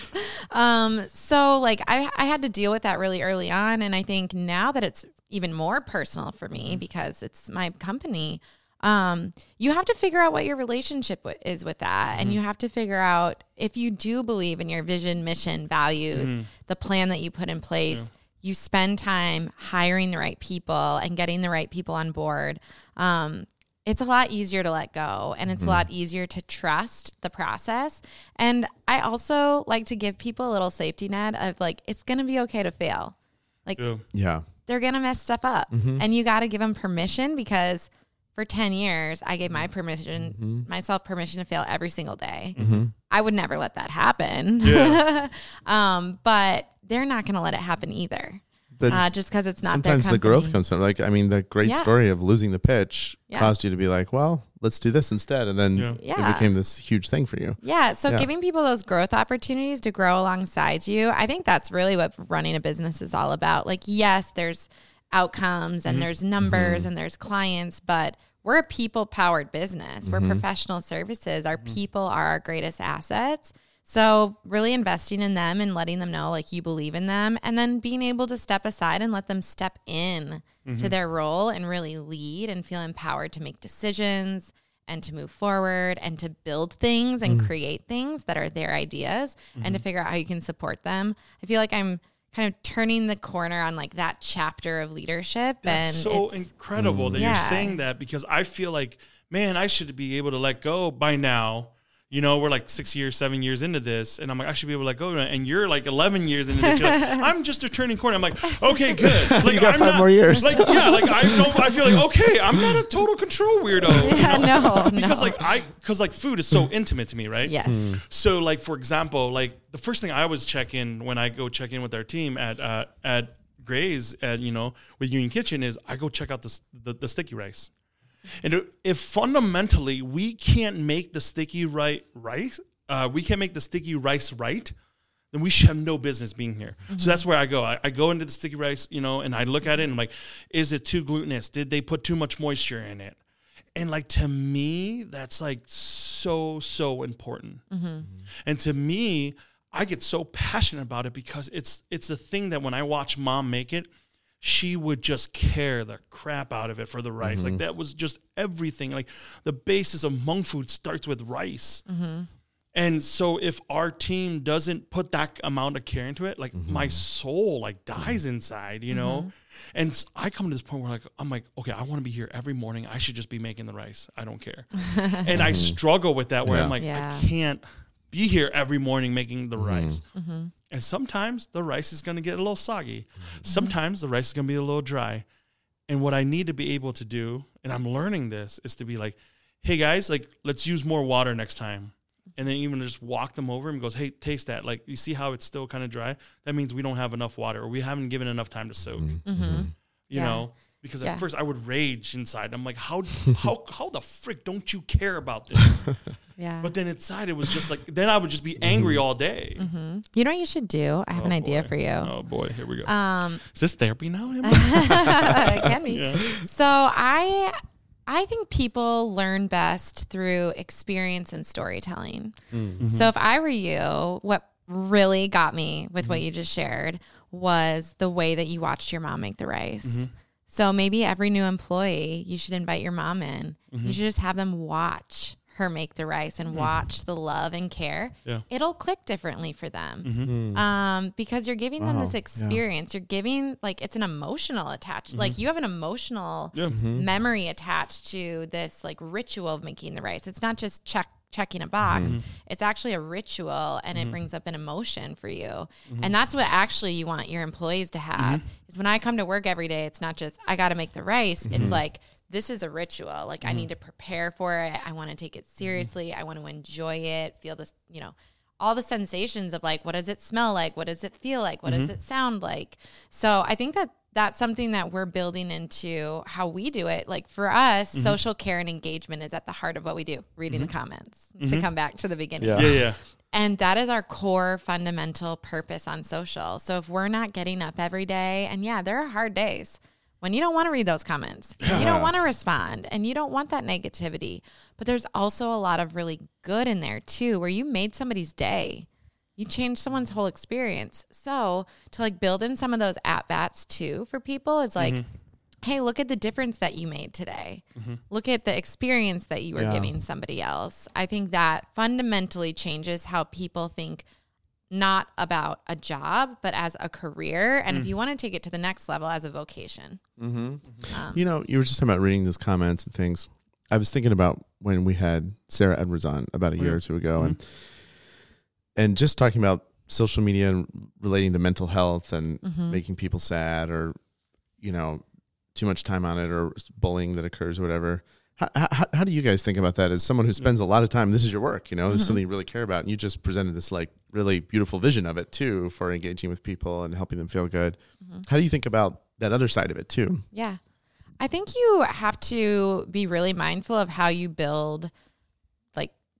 um, so like I I had to deal with that really early on, and I think now that it's even more personal for me because it's my company um, you have to figure out what your relationship wi- is with that. And you have to figure out if you do believe in your vision, mission, values, the plan that you put in place, you spend time hiring the right people and getting the right people on board. Um, it's a lot easier to let go and it's a lot easier to trust the process. And I also like to give people a little safety net of like, it's going to be okay to fail. Like, Yeah. Yeah. they're gonna mess stuff up and you got to give them permission because for 10 years i gave my permission myself permission to fail every single day i would never let that happen um, but they're not gonna let it happen either But uh, just because it's not sometimes their the growth company. comes from like I mean the great Yeah. story of losing the pitch Yeah. caused you to be like, well, let's do this instead, and then Yeah. Yeah. it became this huge thing for you. Yeah. So Yeah. giving people those growth opportunities to grow alongside you, I think that's really what running a business is all about. Like, yes, there's outcomes and mm-hmm. there's numbers mm-hmm. and there's clients, but we're a people powered business. We're mm-hmm. professional services. Our people are our greatest assets. So really investing in them and letting them know like you believe in them and then being able to step aside and let them step in to mm-hmm. their role and really lead and feel empowered to make decisions and to move forward and to build things and mm-hmm. create things that are their ideas and to mm-hmm. figure out how you can support them. I feel like I'm kind of turning the corner on like that chapter of leadership That's and so incredible that Yeah. you're saying that because I feel like, man, I should be able to let go by now. You know, we're like six years, seven years into this, and I'm like, I should be able to let go. And you're like 11 years into this. You're like, I'm just a turning corner. I'm like, okay, good. Like, You got I'm five not- more years. Like, yeah, like I don't. I feel like okay, I'm not a total control weirdo. you yeah, know? no, Because no. like I, because like food is so intimate to me, right? yes. So, like for example, like the first thing I always check in when I go check in with our team at uh, at Graze at you know with Union Kitchen is I go check out the the, the sticky rice, and if fundamentally we can't make the sticky right rice, uh, we can't make the sticky rice right. Then we should have no business being here. So mm-hmm. that's where I go. I, I go into the sticky rice, you know, and I look at it and I'm like, is it too glutinous? Did they put too much moisture in it? And like to me, that's like so so important. Mm-hmm. Mm-hmm. And to me, I get so passionate about it because it's it's the thing that when I watch mom make it, she would just care the crap out of it for the rice. Like mm-hmm. that was just everything. Like the basis of Hmong food starts with rice. Mm-hmm. And so if our team doesn't put that amount of care into it, like mm-hmm. my soul like dies inside, you know? And I come to this point where like I'm like, okay, I want to be here every morning. I should just be making the rice. I don't care. and I struggle with that where I'm like, Yeah. I can't be here every morning making the mm-hmm. rice. Mm-hmm. And sometimes the rice is going to get a little soggy. Mm-hmm. Sometimes the rice is going to be a little dry. And what I need to be able to do, and I'm learning this, is to be like, hey guys, like let's use more water next time. and then even just walk them over and goes, "Hey, taste that. Like, you see how it's still kind of dry? That means we don't have enough water, or we haven't given enough time to soak." Mm-hmm. You Yeah. know, because Yeah. at first I would rage inside. I'm like, "How how how the frick don't you care about this?" Yeah. but then inside it was just like, then I would just be mm-hmm. angry all day. Mm-hmm. you know what you should do? I have oh, an Oh, idea boy. for you. Oh boy, here we go. Um, Is this therapy now? Emma? it can be. yeah. So I I think people learn best through experience and storytelling. Mm-hmm. So if I were you, what really got me with what you just shared was the way that you watched your mom make the rice. So maybe every new employee, you should invite your mom in. You mm-hmm. should just have them watch her make the rice and mm. watch the love and care. Yeah. It'll click differently for them mm-hmm. mm. um, because you're giving them Wow, this yeah. experience. You're giving like it's an emotional attached. Like mm-hmm. you have an emotional Yeah. memory attached to this like ritual of making the rice. It's not just check checking a box. Mm-hmm. It's actually a ritual and it mm-hmm. brings up an emotion for you. Mm-hmm. And that's what actually you want your employees to have. Is when I come to work every day, it's not just I got to make the rice. It's like this is a ritual. Like I need to prepare for it. I want to take it seriously. I want to enjoy it. Feel this, you know, all the sensations of like what does it smell like? What does it feel like? What does it sound like? So I think that that's something that we're building into how we do it. Like for us, mm-hmm. social care and engagement is at the heart of what we do. Reading the mm-hmm. comments to mm-hmm. come back to the beginning. Yeah. Yeah, yeah. And that is our core fundamental purpose on social. So if we're not getting up every day, and yeah, there are hard days when you don't want to read those comments, you don't want to respond, and you don't want that negativity. But there's also a lot of really good in there too, where you made somebody's day. You change someone's whole experience. So to like build in some of those at bats too for people is like, mm-hmm. hey, look at the difference that you made today. Mm-hmm. Look at the experience that you were Yeah. giving somebody else. I think that fundamentally changes how people think not about a job, but as a career. And if mm. you want to take it to the next level as a vocation. Mm-hmm. Um, you know, you were just talking about reading those comments and things. I was thinking about when we had Sarah Edwards on about a year or two ago, and and just talking about social media and relating to mental health and mm-hmm. making people sad, or you know, too much time on it, or bullying that occurs, or whatever. How, how, how do you guys think about that? As someone who spends a lot of time, this is your work, you know, this is mm-hmm. something you really care about, and you just presented this like really beautiful vision of it too for engaging with people and helping them feel good. Mm-hmm. How do you think about that other side of it too? Yeah. I think you have to be really mindful of how you build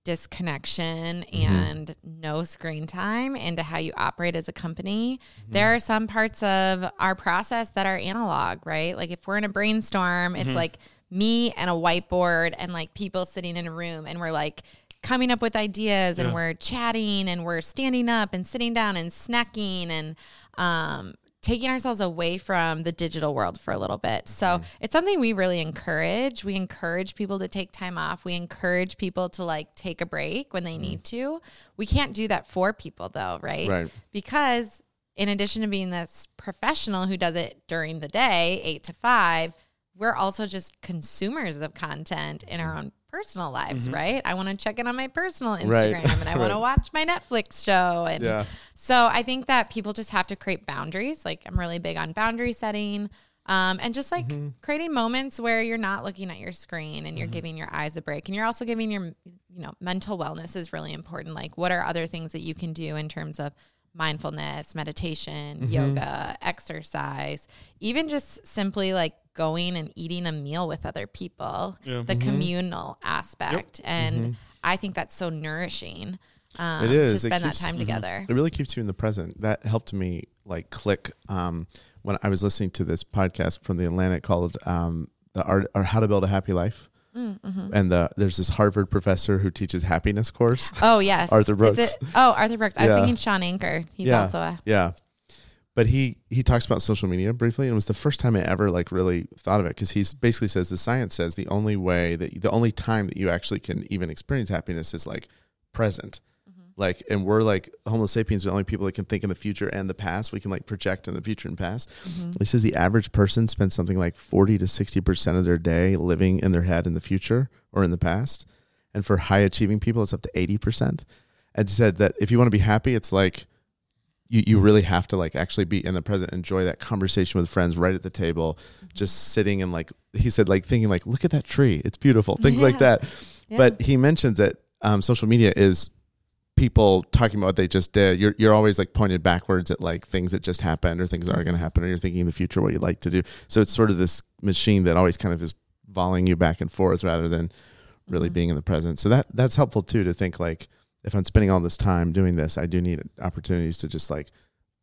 disconnection mm-hmm. and no screen time into how you operate as a company. Mm-hmm. There are some parts of our process that are analog, right? Like if we're in a brainstorm, it's mm-hmm. like me and a whiteboard and like people sitting in a room and we're like coming up with ideas and Yeah. we're chatting and we're standing up and sitting down and snacking and um taking ourselves away from the digital world for a little bit. So mm-hmm. it's something we really encourage. We encourage people to take time off. We encourage people to like take a break when they mm-hmm. need to. We can't do that for people though, right? Right. Because in addition to being this professional who does it during the day, eight to five, we're also just consumers of content in our mm-hmm. own personal lives, mm-hmm. right? I want to check in on my personal Instagram Right. and I want to watch my Netflix show and Yeah. so I think that people just have to create boundaries. Like I'm really big on boundary setting. Um, and just like mm-hmm. creating moments where you're not looking at your screen and you're mm-hmm. giving your eyes a break and you're also giving your you know mental wellness is really important like what are other things that you can do in terms of mindfulness meditation yoga exercise even just simply like going and eating a meal with other people Yeah. the communal aspect and i think that's so nourishing um, It is. to It spend keeps- that time together It really keeps you in the present. That helped me like click um, when I was listening to this podcast from the Atlantic called um, "The Art or How to Build a Happy Life." Mm-hmm. And the, there's this Harvard professor who teaches happiness course. Oh yes, Arthur Is Brooks. it- oh, Arthur Brooks. I was thinking Shawn Achor. He's yeah, also a yeah. But he he talks about social media briefly, and it was the first time I ever like really thought of it because he basically says the science says the only way that the only time that you actually can even experience happiness is like present. Like, and we're like Homo sapiens are the only people that can think in the future and the past. We can like project in the future and past. He says the average person spends something like 40 to 60% of their day living in their head in the future or in the past. And for high achieving people, it's up to 80%. And said that if you want to be happy, it's like you, you really have to like actually be in the present, enjoy that conversation with friends right at the table, just sitting and like, he said, like thinking like, look at that tree. It's beautiful. Things like that. Yeah. But he mentions that um, social media is people talking about what they just did, you're you're always like pointed backwards at like things that just happened or things that are going to happen, or you're thinking in the future what you'd like to do. So it's sort of this machine that always kind of is volleying you back and forth rather than really being in the present. So that that's helpful too to think like if I'm spending all this time doing this, I do need opportunities to just like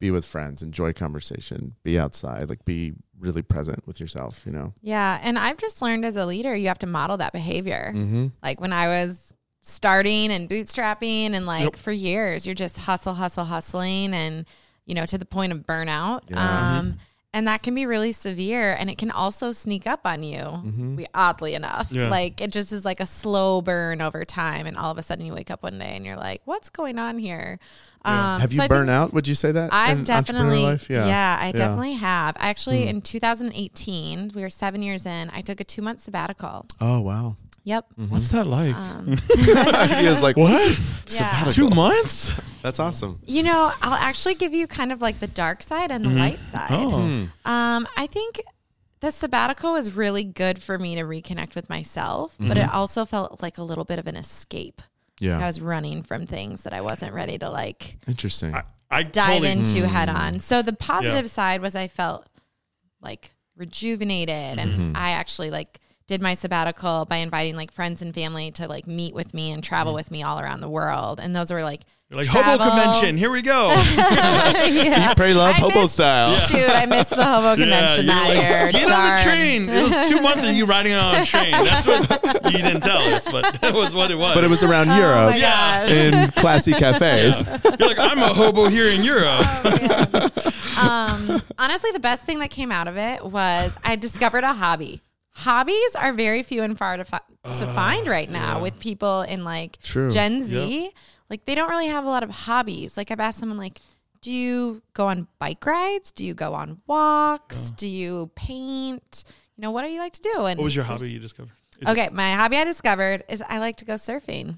be with friends, enjoy conversation, be outside, like be really present with yourself, you know. Yeah. And I've just learned as a leader, you have to model that behavior. Mm-hmm. Like when I was starting and bootstrapping and like Yep. for years, you're just hustle, hustle, hustling and, you know, to the point of burnout. Yeah. Um, and that can be really severe and it can also sneak up on you, Mm-hmm. we, oddly enough. Yeah. Like it just is like a slow burn over time. And all of a sudden you wake up one day and you're like, what's going on here? Um, Have you so burned out? Would you say that? I've definitely, life? yeah. I definitely have. Actually, in 2018, we were seven years in. I took a two month sabbatical. Oh wow. Yep. What's that like? Um, he was like, what? yeah. Two months? That's awesome. You know, I'll actually give you kind of like the dark side and the light side. Oh. Um, I think the sabbatical was really good for me to reconnect with myself, but it also felt like a little bit of an escape. Yeah. I was running from things that I wasn't ready to like Interesting. I, I dive totally, into head on. So the positive Yeah. side was I felt like rejuvenated and Mm-hmm. I actually like did my sabbatical by inviting like friends and family to like meet with me and travel Mm. with me all around the world. And those were like You're like, hobo convention, here we go. yeah. Eat, pray, love, I hobo missed- style. Shoot, I missed the hobo convention you're that like, year. Get on Darn. the train. It was two months of you riding on a train. That's what you didn't tell us, but it was what it was. But it was around Oh Europe yeah, in classy cafes. You're like, I'm a hobo here in Europe. um, honestly, the best thing that came out of it was I discovered a hobby. Hobbies are very few and far to, fi- to ah, find right now with people in like True. Gen Z. Like they don't really have a lot of hobbies. Like I've asked someone like, do you go on bike rides? Do you go on walks? Do you paint? You know, what do you like to do? And What was your hobby you discovered? Is it- Okay, my hobby I discovered is I like to go surfing.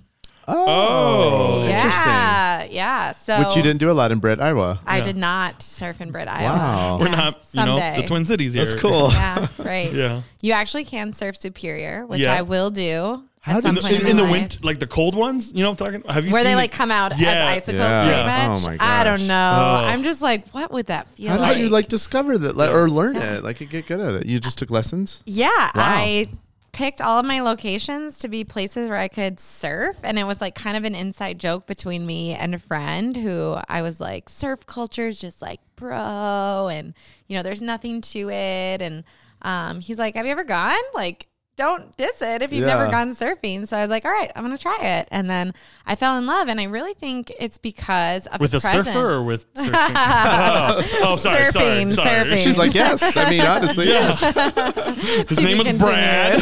Oh, interesting. Yeah, yeah. So Which you didn't do a lot in Britt, Iowa. I Yeah. did not surf in Britt, Iowa. Wow. We're not, you know, the Twin Cities here. That's cool. Yeah, right. Yeah. You actually can surf Superior, which Yeah. I will do How at do some In the, in, in the winter, like the cold ones, you know what I'm talking? Have you Where seen they the- like come out Yeah. as icicles, Yeah. pretty much. Oh my I don't know. Oh. I'm just like, what would that feel How like? did you like discover that like, or learn it? Like get good at it? You just took lessons? Yeah, I picked all of my locations to be places where I could surf. And it was like kind of an inside joke between me and a friend who I was like, surf culture is just like bro. And, you know, there's nothing to it. And um, he's like, Have you ever gone? Like, don't diss it if you've never gone surfing. So I was like, all right, I'm going to try it. And then I fell in love. And I really think it's because of with the a surfer or with surfing? oh, oh, sorry, sorry, Surfing, sorry. surfing. She's like, yes. I mean, honestly, yes. His name be was Brad.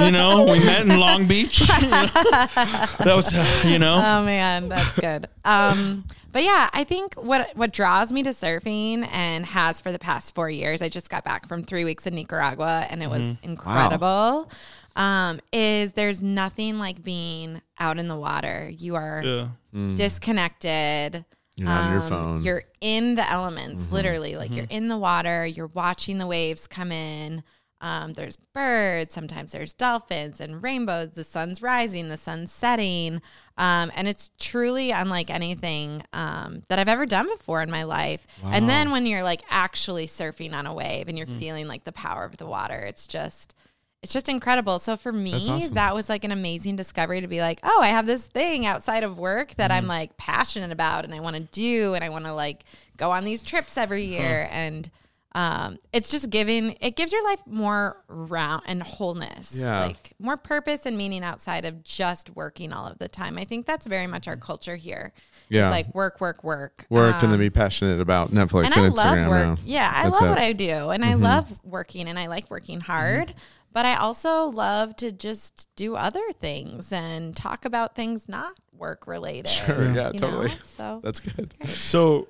you know, we met in Long Beach. that was, uh, you know, oh man, that's good. Um, but yeah, I think what what draws me to surfing and has for the past four years. I just got back from three weeks in Nicaragua, and it was Mm-hmm. incredible. Um, is there's nothing like being out in the water. You are yeah. disconnected. You're not on your Um, phone. You're in the elements, Mm-hmm. literally. Like you're in the water, you're watching the waves come in. Um, there's birds, sometimes there's dolphins and rainbows. The sun's rising, the sun's setting. Um, and it's truly unlike anything um, that I've ever done before in my life. And then when you're like actually surfing on a wave and you're Mm. feeling like the power of the water, it's just. It's just incredible. So for me, awesome. that was like an amazing discovery to be like, oh, I have this thing outside of work that Mm-hmm. I'm like passionate about and I want to do and I want to like go on these trips every year and um it's just giving it gives your life more round and wholeness. Yeah. Like more purpose and meaning outside of just working all of the time. I think that's very much our culture here. Yeah. It's like work, work, work. Work and Um, then be passionate about Netflix and and, I Instagram. love work. now. Yeah, I That's love it. what I do, and I love working, and I like working hard. But I also love to just do other things and talk about things not work related. Sure, yeah, totally. know? So That's good. So,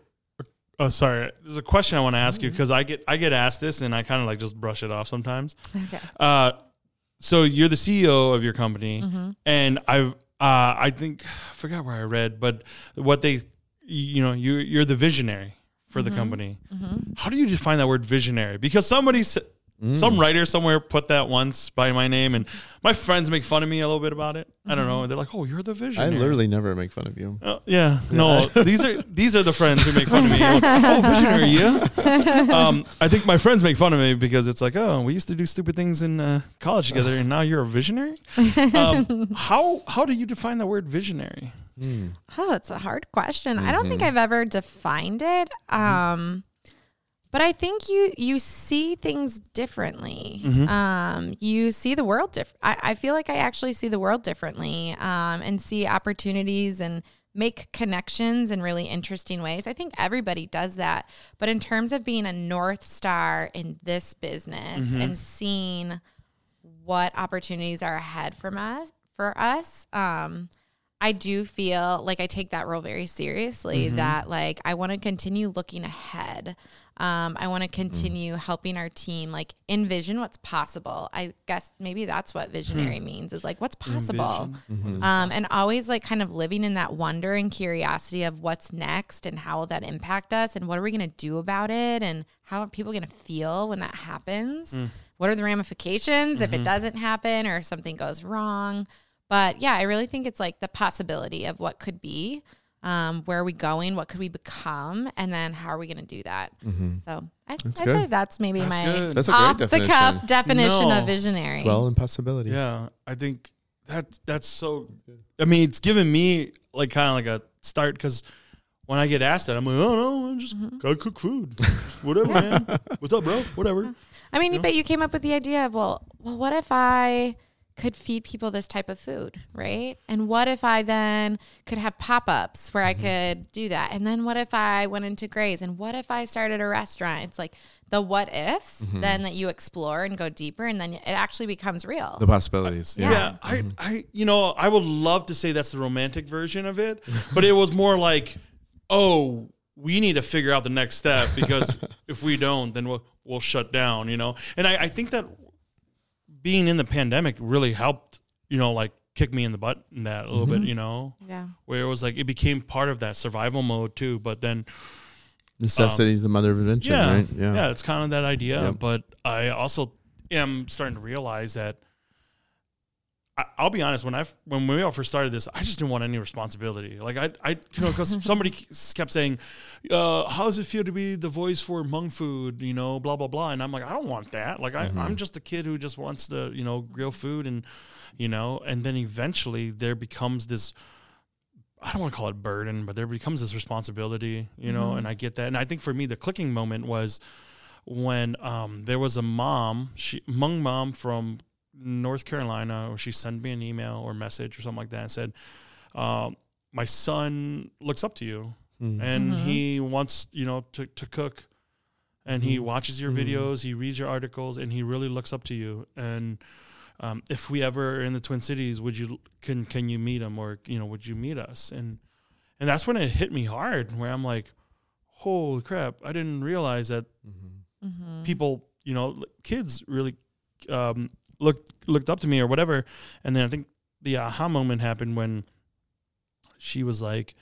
oh, sorry. There's a question I want to ask Mm-hmm. you because I get I get asked this and I kind of like just brush it off sometimes. okay. Uh, so you're the CEO of your company, Mm-hmm. and I've uh, I think I forgot where I read, but what they you know you you're the visionary for Mm-hmm. the company. How do you define that word visionary? Because somebody said. Some writer somewhere put that once by my name, and my friends make fun of me a little bit about it. I don't know. They're like, "Oh, you're the visionary." I literally never make fun of you. Uh, yeah, no, these are these are the friends who make fun of me. Like, oh, visionary, yeah. Um, I think my friends make fun of me because it's like, oh, we used to do stupid things in uh, college together, and now you're a visionary. Um, how how do you define the word visionary? Oh, it's a hard question. I don't think I've ever defined it. Um, but I think you you see things differently. Um, you see the world different. I, feel like I actually see the world differently um, and see opportunities and make connections in really interesting ways. I think everybody does that. But in terms of being a north star in this business and seeing what opportunities are ahead from us for us, um, I do feel like I take that role very seriously. Mm-hmm. That like I want to continue looking ahead. Um, I want to mm. continue helping our team like envision what's possible. I guess maybe that's what visionary hmm. means is like what's possible. Mm-hmm. Mm-hmm. Um, and always like kind of living in that wonder and curiosity of what's next and how will that impact us and what are we going to do about it and how are people going to feel when that happens? Hmm. What are the ramifications if it doesn't happen or if something goes wrong? But yeah, I really think it's like the possibility of what could be. Um, where are we going? What could we become? And then how are we going to do that? So I, I'd say that's maybe That's my good. That's a great off the definition. cuff definition No. of visionary. Well, impossibility. Yeah, I think that that's so. I mean, it's given me like kind of like a start because when I get asked that, I'm like, oh no, I'm just Mm-hmm. gotta cook food, whatever, man. What's up, bro? Whatever. I mean, but you came up with the idea of well, well, what if I could feed people this type of food, right? And what if I then could have pop ups where I mm-hmm. could do that? And then what if I went into Graze? And what if I started a restaurant? It's like the what ifs mm-hmm. then that you explore and go deeper, and then it actually becomes real. The possibilities. Yeah, Yeah. I, mm-hmm. I, you know, I would love to say that's the romantic version of it, but it was more like, oh, we need to figure out the next step because if we don't, then we'll we'll shut down, you know. And I, I think that being in the pandemic really helped, you know, like kick me in the butt in that a little bit, mm-hmm. you know, yeah. where it was like it became part of that survival mode too. But then Necessity is the mother of invention, yeah, right? Yeah. Yeah, it's kind of that idea. Yep. But I also am starting to realize that I, I'll be honest. When I when we all first started this, I just didn't want any responsibility. Like I, I you know, because somebody kept saying, uh, "How does it feel to be the voice for Hmong food?" You know, blah blah blah. And I'm like, I don't want that. Like I, I'm just a kid who just wants to, you know, grill food and, you know, and then eventually there becomes this. I don't want to call it burden, but there becomes this responsibility, you know, and I get that. And I think for me, the clicking moment was when um, there was a mom, she Hmong mom from North Carolina, or she sent me an email or message or something like that and said, um, "My son looks up to you, and he wants you know to to cook, and he watches your videos, he reads your articles, and he really looks up to you. And um, if we ever are in the Twin Cities, would you can can you meet him or you know would you meet us? And and that's when it hit me hard, where I'm like, holy crap, I didn't realize that people, you know, kids really um, looked looked up to me or whatever. And then I think the aha moment happened when she was like,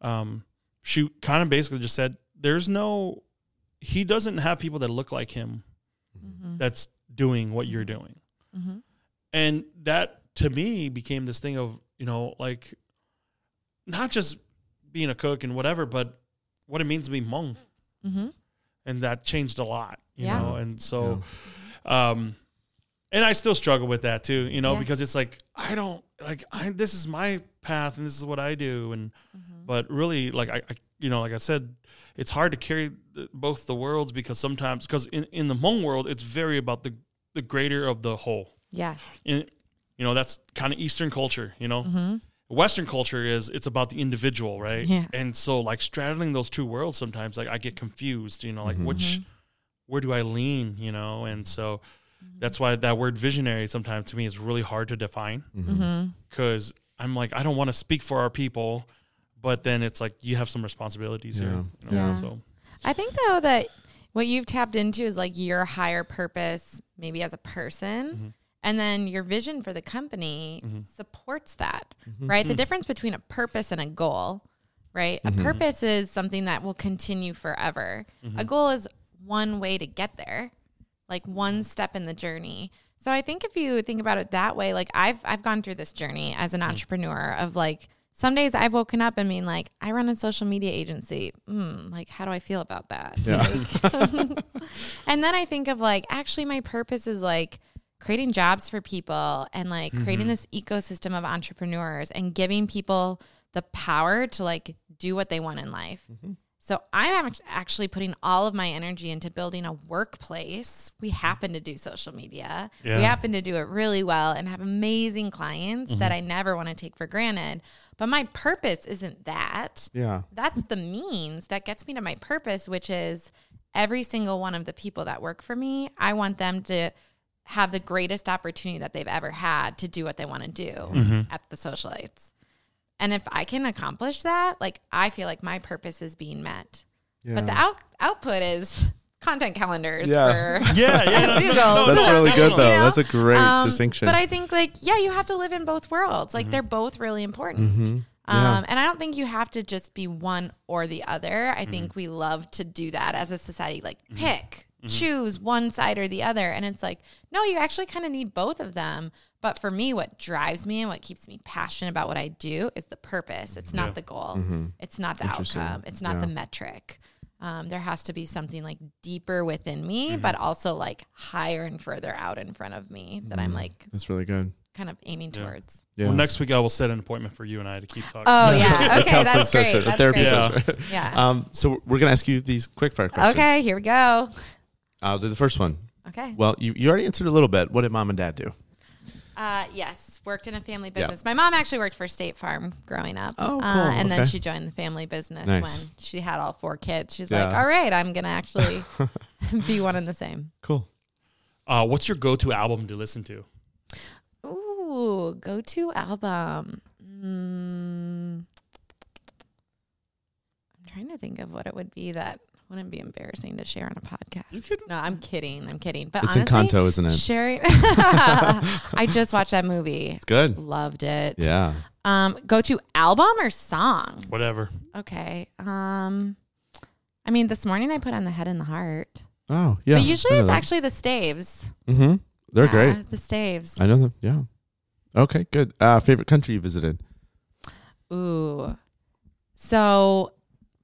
um, she kind of basically just said, "There's no, he doesn't have people that look like him that's doing what you're doing," and that to me became this thing of you know like not just being a cook and whatever, but what it means to be Hmong Mm-hmm. and that changed a lot, you Yeah. know. And so, um, and I still struggle with that too, you know, Yeah. because it's like I don't like I this is my path and this is what I do, and mm-hmm. but really, like I, I, you know, like I said, it's hard to carry the, both the worlds because sometimes because in in the Hmong world, it's very about the the greater of the whole. Yeah. In, you know, that's kind of Eastern culture, you know. Mm-hmm. Western culture is it's about the individual, right? Yeah. And so like straddling those two worlds sometimes like I get confused, you know, like mm-hmm. which where do I lean, you know? And so Mm-hmm. that's why that word visionary sometimes to me is really hard to define mm-hmm. mm-hmm. because I'm like I don't want to speak for our people, but then it's like you have some responsibilities here. Yeah. you know, Yeah. So I think though that what you've tapped into is like your higher purpose, maybe as a person, and then your vision for the company supports that, right? The mm. difference between a purpose and a goal, right? A purpose is something that will continue forever. A goal is one way to get there, like one step in the journey. So I think if you think about it that way, like I've I've gone through this journey as an hmm. entrepreneur of like some days I've woken up and being like, I run a social media agency. Mm, like, how do I feel about that? Yeah. Like- and then I think of like, actually, my purpose is like creating jobs for people and like creating mm-hmm. this ecosystem of entrepreneurs and giving people the power to like do what they want in life. Mm-hmm. So I'm actually putting all of my energy into building a workplace. We happen to do social media. We happen to do it really well and have amazing clients that mm-hmm. I never want to take for granted. But my purpose isn't that. Yeah. That's the means that gets me to my purpose, which is every single one of the people that work for me, I want them to have the greatest opportunity that they've ever had to do what they want to do mm-hmm. at the socialites. And if I can accomplish that, like I feel like my purpose is being met. But the out- output is content calendars Yeah. for Yeah, yeah. no, Google. no, no, That's no, really good though. You know? That's a great Um, distinction. But I think like yeah, you have to live in both worlds. Like they're both really important. Mhm. Yeah. Um, and I don't think you have to just be one or the other. I think we love to do that as a society. Like pick, choose one side or the other, and it's like no, you actually kind of need both of them. But for me, what drives me and what keeps me passionate about what I do is the purpose. It's not Yeah. the goal. Mm-hmm. It's not the outcome. It's not Yeah. the metric. Um, there has to be something like deeper within me, Mm-hmm. but also like higher and further out in front of me that I'm like That's really good. kind of aiming Yeah. towards. Yeah. Well, next week I will set an appointment for you and I to keep talking. Oh yeah, okay, that's great. session, a That's therapy great. Session. Yeah. Um, so we're gonna ask you these quick fire questions. Okay, here we go. I'll do the first one. Okay. Well, you, you already answered a little bit. What did mom and dad do? Uh, yes, worked in a family Yeah. business. My mom actually worked for State Farm growing up. Oh, Uh, cool. and then she joined the family business Nice. when she had all four kids. She's Yeah. like, all right, I'm going to actually be one and the same. Cool. Uh, what's your go-to album to listen to? Ooh, go to album. Mm, I'm trying to think of what it would be that wouldn't be embarrassing to share on a podcast. You. No, I'm kidding. I'm kidding. But It's honestly, Encanto, isn't it? sharing. I just watched that movie. It's good. Loved it. Yeah. Um, go to album or song? Whatever. Okay. Um, I mean, this morning I put on the head and the heart, Oh, yeah. but usually it's actually the staves. Mm-hmm. They're Yeah, great. The staves. I know them. Yeah. Okay, good. Uh, favorite country you visited? Ooh. So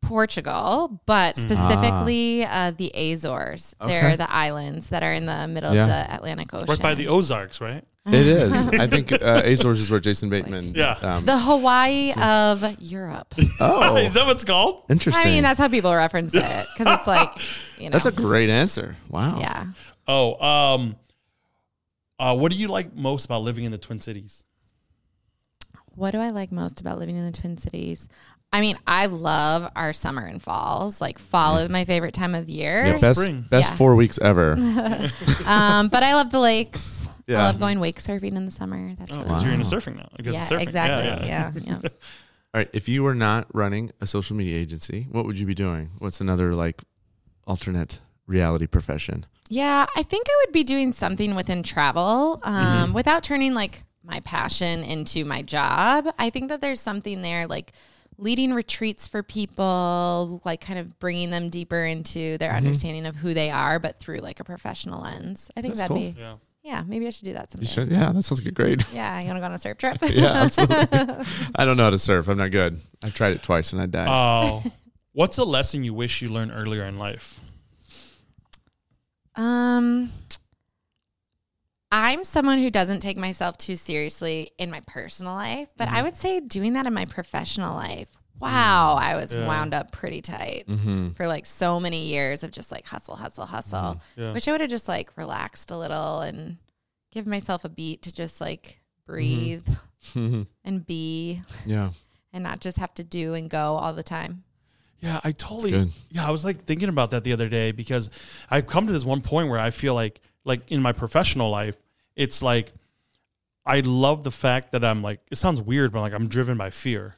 Portugal, but Mhm. specifically uh, the Azores. Okay. They're the islands that are in the middle Yeah. of the Atlantic Ocean. Right by the Ozarks, right? It is. I think uh, Azores is where Jason Bateman. Yeah. Um, the Hawaii of Europe. oh, Is that what's called? interesting. I mean, that's how people reference it because it's like, you know, That's a great answer. Wow. yeah. Oh, um, uh, what do you like most about living in the Twin Cities? What do I like most about living in the Twin Cities? I mean, I love our summer and falls. Like fall is my favorite time of year. Yeah, best Spring. best Yeah. four weeks ever. um, but I love the lakes. Yeah. I love going wake surfing in the summer. That's Oh, really because you're into Wow. surfing now. I guess yeah, surfing. exactly. Yeah, yeah. All right. If you were not running a social media agency, what would you be doing? What's another like alternate reality profession? Yeah, I think I would be doing something within travel um, without turning like my passion into my job. I think that there's something there like leading retreats for people, like kind of bringing them deeper into their understanding of who they are, but through like a professional lens. I think That's that'd cool. be, Yeah. yeah, maybe I should do that You should. Yeah, that sounds like a great. Yeah, you want to go on a surf trip? yeah, absolutely. I don't know how to surf. I'm not good. I've tried it twice and I died. Oh, what's a lesson you wish you learned earlier in life? Um, I'm someone who doesn't take myself too seriously in my personal life, but I mm-hmm. would say doing that in my professional life. Wow, I was Yeah. wound up pretty tight mm-hmm. for like so many years of just like hustle, hustle, hustle. Mm-hmm. Yeah. Wish I would have just like relaxed a little and give myself a beat to just like mm-hmm. breathe and be yeah. and not just have to do and go all the time. Yeah, I totally. Yeah, I was like thinking about that the other day because I've come to this one point where I feel like, like in my professional life, it's like I love the fact that I'm like. It sounds weird, but like I'm driven by fear.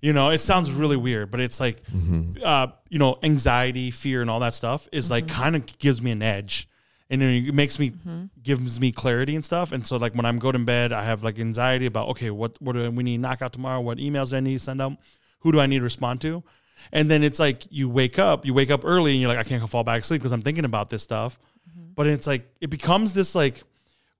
You know, it sounds really weird, but it's like, mm-hmm. uh, you know, anxiety, fear, and all that stuff is like mm-hmm. kind of gives me an edge, and it makes me mm-hmm. gives me clarity and stuff. And so, like when I'm going to bed, I have like anxiety about okay, what what do we need to knock out tomorrow? What emails do I need to send out? Who do I need to respond to? And then it's like you wake up, you wake up early, and you're like, I can't fall back asleep because I'm thinking about this stuff. but it's like it becomes this like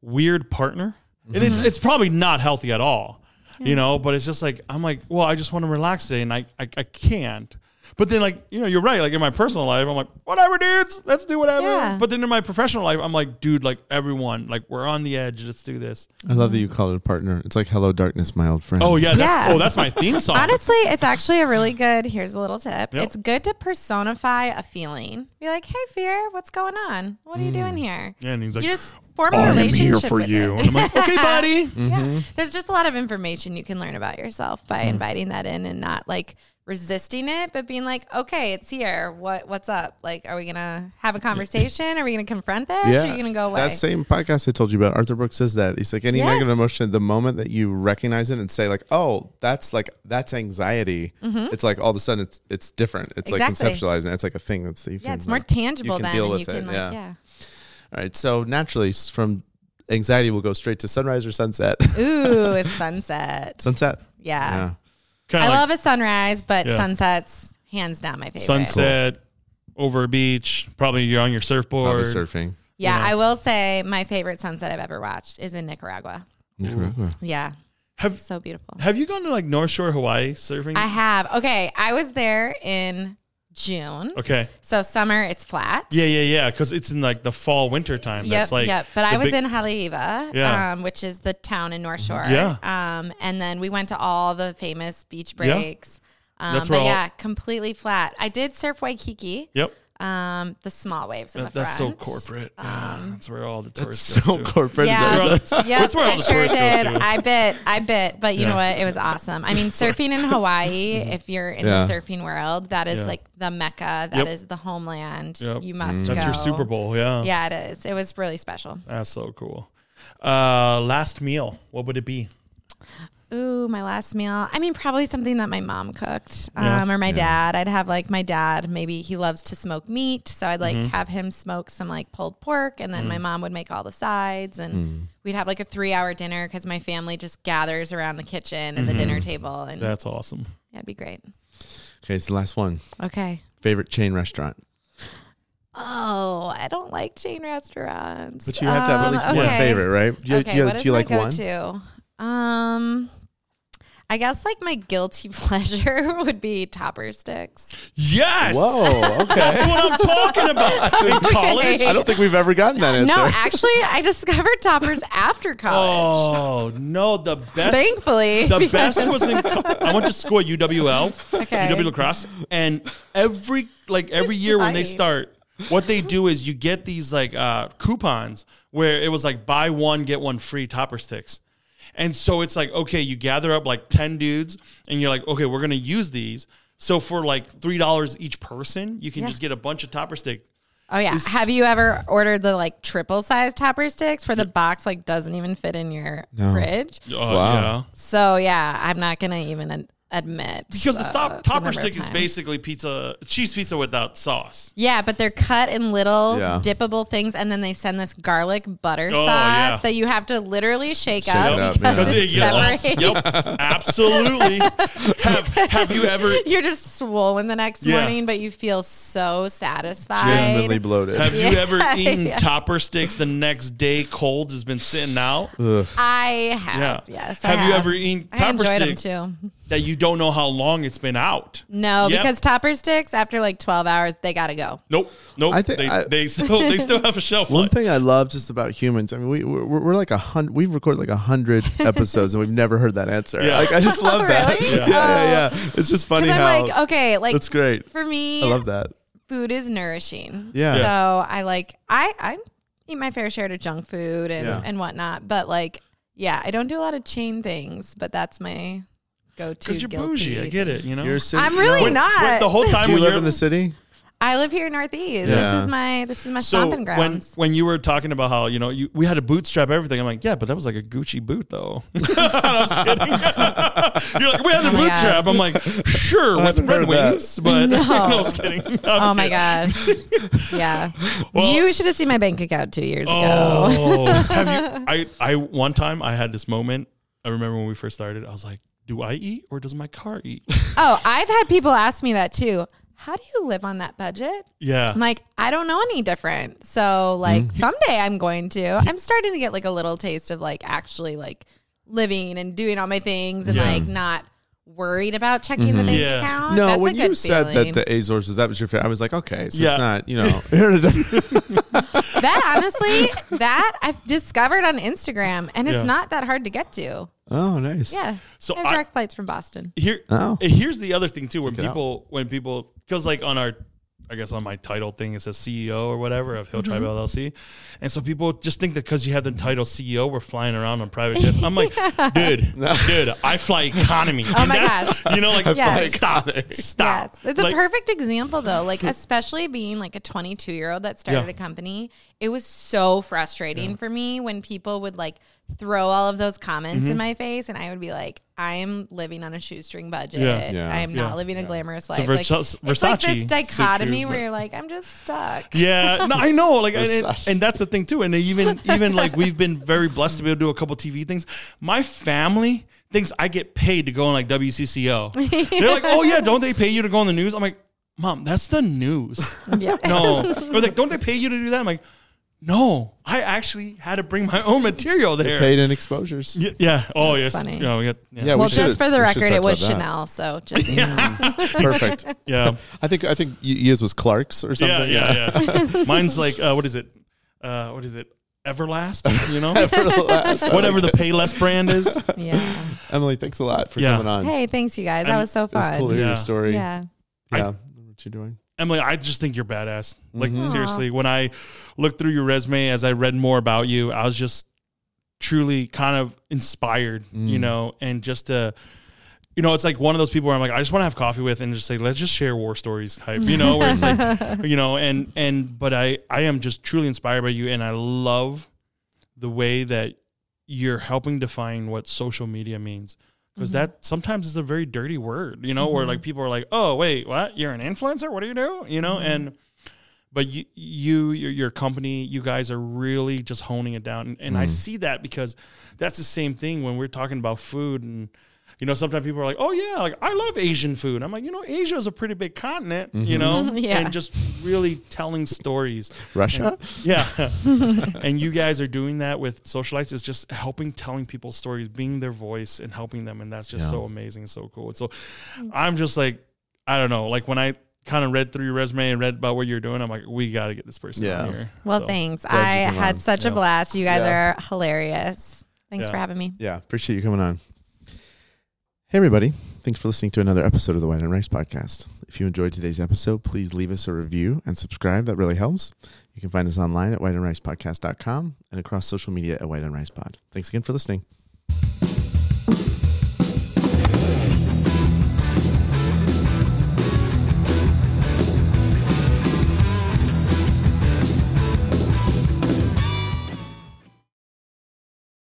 weird partner, and it's mm-hmm. it's probably not healthy at all, you know. But it's just like I'm like, well, I just want to relax today, and I I, I can't. But then, like you know, you're right. Like in my personal life, I'm like, whatever, dudes, let's do whatever. Yeah. But then in my professional life, I'm like, dude, like everyone, like we're on the edge. Let's do this. I love that you call it a partner. It's like Hello Darkness, my old friend. Oh yeah, that's, Yeah. oh that's my theme song. Honestly, it's actually a really good. Here's a little tip. Yep. It's good to personify a feeling. Be like, "Hey, fear, what's going on? What are you doing here?" yeah, and he's like, you just form a I'm relationship here for with you. it. And I'm like, okay, buddy. Yeah. There's just a lot of information you can learn about yourself by Mm. inviting that in and not like resisting it, but being like, okay, it's here. What what's up? Like, are we gonna have a conversation? Are we gonna confront this? Or are you gonna go away? That same podcast I told you about, Arthur Brooks says that. He's like, any Yes. negative emotion, the moment that you recognize it and say, like, oh, that's like that's anxiety. It's like all of a sudden it's it's different. It's Mm-hmm. Exactly. like conceptualizing. It's like a thing that's you yeah, can, it's more like, tangible you can then, deal with you can it. like, yeah. yeah. All right. So naturally, from anxiety, we'll go straight to sunrise or sunset. Ooh, it's sunset. sunset. Yeah. Yeah. Kind I like love a sunrise, but Yeah. sunsets hands down my favorite. sunset over a beach. Probably you're on your surfboard. Probably surfing. Yeah, Yeah. I will say my favorite sunset I've ever watched is in Nicaragua. Nicaragua. Yeah, Have so beautiful. Have you gone to like North Shore Hawaii surfing? I have. Okay, I was there in June. okay. So summer, it's flat. Yeah, yeah, yeah. Because it's in like the fall winter time. Yep, That's like yep. But I was big- in Haleiwa, Yeah. um, which is the town in North Shore. Yeah. Um, and then we went to all the famous beach Yeah. breaks. Um, That's but all- yeah, completely flat. I did surf Waikiki. Yep. Um, the small waves in That- the that's so front. corporate. yeah, that's where all the tourists So go to. corporate. Is that Yeah, what yep, That's where all I the sure did. I bit, I bit, but you Yeah. know what? It was awesome. I mean, surfing in Hawaii, if you're in Yeah. the surfing world, that is Yeah. like the mecca. That is Yep. the homeland. Yep. You must That's go. your Super Bowl. Yeah. Yeah, it is. It was really special. That's so cool. Uh, last meal. What would it be? Ooh, my last meal. I mean, probably something that my mom cooked, Yeah. um, or my dad. I'd have like my dad. Maybe he loves to smoke meat, so I'd like Mm-hmm. have him smoke some like pulled pork, and then my Mm. mom would make all the sides, and Mm. we'd have like a three-hour dinner because my family just gathers around the kitchen and the dinner table, and Mm-hmm. That's awesome. yeah, it'd be great. Okay, it's the last one. Okay. Favorite chain restaurant. Oh, I don't like chain restaurants. But you have to have at Um, least one favorite, right? Do you, okay, do you, what do you my like one? Go-to? Um, I guess like my guilty pleasure would be Topperstix. Yes. Whoa, okay. That's what I'm talking about. In college. I don't think we've ever gotten that answer. No, actually, I discovered toppers after college. Oh no, the best. Thankfully, The because- best was in. co- I went to school at UWL, Okay. UW La Crosse, and every like every year when they start, what they do is you get these like uh, coupons where it was like buy one get one free topper sticks, and so it's like okay, you gather up like ten dudes, and you're like okay, we're gonna use these. So for like three dollars each person, you can Yeah. just get a bunch of Topperstix. Oh yeah. Is- Have you ever ordered the like triple size Topperstix where the box like doesn't even fit in your No. fridge? Uh, Wow. Yeah. So yeah, I'm not gonna even ad- admit Because the uh, stop, the topper number stick is basically pizza, cheese pizza without sauce. Yeah, but they're cut in little Yeah. dippable things, and then they send this garlic butter Oh, sauce yeah. that you have to literally shake, Shake up, it up, because yeah. Because it it gets separates. Yep, absolutely. have Have you ever You're just swollen the next Yeah. morning, but you feel so satisfied. Genuinely bloated. Have you ever eaten yeah. Topperstix the next day cold has been sitting out? Ugh. I have. Yeah. Yes. I Have you ever eaten I topper enjoyed sticks them too. That you don't know how long it's been out? No, Yep. because Topperstix after like 12 hours, they gotta go. Nope. Nope. I think they, I- they still they still have a shelf One thing I love just about humans, I mean, we we're, we're like a hundred. We've recorded like a hundred episodes, and we've never heard that answer. Yeah. Like I just love that. Really? Yeah, yeah, yeah. Oh. It's just funny how I'm like, okay, like that's great. for me, I love that. food is nourishing. Yeah. So I like I I eat my fair share of junk food and Yeah. and whatnot, but like yeah, I don't do a lot of chain things, but that's my go-to. Because you're guilty bougie. I get it. You know. You're a city, I'm really When- not. when the whole time Do you when live you're in the city? I live here in Northeast. Yeah. This is my this is my so stomping when grounds. when you were talking about how you know you, we had to bootstrap everything, I'm like, yeah, but that was like a Gucci boot though. I was kidding. You're like, we had to Oh my bootstrap. I'm like, sure, with Red heard that. Wings, but No. I was kidding. Oh, I'm oh my kidding. god. yeah. Well- you should have seen my bank account 2 years ago. Oh, have you? I I one time I had this moment. I remember when we first started. I was like, do I eat or does my car eat? Oh, I've had people ask me that too. how do you live on that budget? Yeah. I'm like, I don't know any different. So like mm-hmm. someday I'm going to. I'm starting to get like a little taste of like actually like living and doing all my things and Yeah. like not worried about checking the mm-hmm. bank Yeah. account. No, That's when a good you said feeling. that the Azores was that was your favorite, I was like, okay, so Yeah. it's not, you know, you're in a different- that honestly, that I've discovered on Instagram and it's Yeah. not that hard to get to. Oh, nice. Yeah. So I have I- direct flights from Boston. Here, Oh. here's the other thing too. When Check it out. people, when people, because like on our, I guess on my title thing it says CEO or whatever of Hill Tribe Mm-hmm. LLC, and so people just think that because you have the title CEO, we're flying around on private jets. I'm like, dude, dude, I fly economy. Oh my that's, You know, like, Yes. like, stop, stop. Yes. It's a perfect example though. Like especially being like a 22 year old that started Yeah. a company, it was so frustrating for me when people would like throw all of those comments Mm-hmm. in my face and I would be like, I am living on a shoestring budget. Yeah. Yeah. I am not Yeah. living a glamorous So life. Versace- like, it's like this dichotomy shoes, where you're like, I'm just stuck. Yeah, no, I know. Like, and, and, and that's the thing too. And even, even like we've been very blessed to be able to do a couple TV things. My family thinks I get paid to go on like WCCO. They're like, oh yeah, don't they pay you to go on the news? I'm like, mom, that's the news. Yeah. No, or like, don't they pay you to do that? I'm like, no, I actually had to bring my own material there. Paid in exposures. Yeah, yeah. Oh yes. funny. You know, we got, yeah. Yeah, well, we should- just for the we should record, talk it was about that. Chanel. So just Perfect. yeah. I think I think y- yours was Clark's or Yeah, something. yeah, yeah. Mine's like, uh, what is it? Uh, what is it? Everlast, you know, Everlast. Whatever like the Payless brand is. yeah. Emily, thanks a lot for Yeah. coming on. Hey, thanks you guys. That was so it was fun. cool to hear Yeah. your story. Yeah. Yeah. I- what you doing? Emily, I just think you're badass. Like Mhm. seriously, when I looked through your resume as I read more about you, I was just truly kind of inspired, you Mm. know, and just to you know, it's like one of those people where I'm like, I just want to have coffee with and just say, let's just share war stories type, you know, where it's like, you know, and, and, but I, I am just truly inspired by you and I love the way that you're helping define what social media means. Because mm-hmm. that sometimes is a very dirty word, you know, where like mm-hmm. people are like, "Oh, wait, what? You're an influencer? What do you do?" You know, mm-hmm. and but you, you, your, your company, you guys are really just honing it down, and, and I see that because that's the same thing when we're talking about food and. You know, sometimes people are like, "Oh yeah, like I love Asian food." I'm like, you know, Asia is a pretty big continent, you mm-hmm. know, Yeah. and just really telling stories. Russia? Yeah. and you guys are doing that with socialites is just helping telling people stories, being their voice and helping them. And that's just Yeah. so amazing so cool. So I'm just like, I don't know, like when I kind of read through your resume and read about what you're doing, I'm like, we got to get this person Yeah. on here. Well, So, thanks. I had on. such a blast. You guys Yeah. are hilarious. Thanks Yeah. for having me. Yeah, appreciate you coming on. Hey, everybody. Thanks for listening to another episode of the White and Rice Podcast. If you enjoyed today's episode, please leave us a review and subscribe. That really helps. You can find us online at whiteandricepodcast.com and across social media at White and Rice Pod. Thanks again for listening.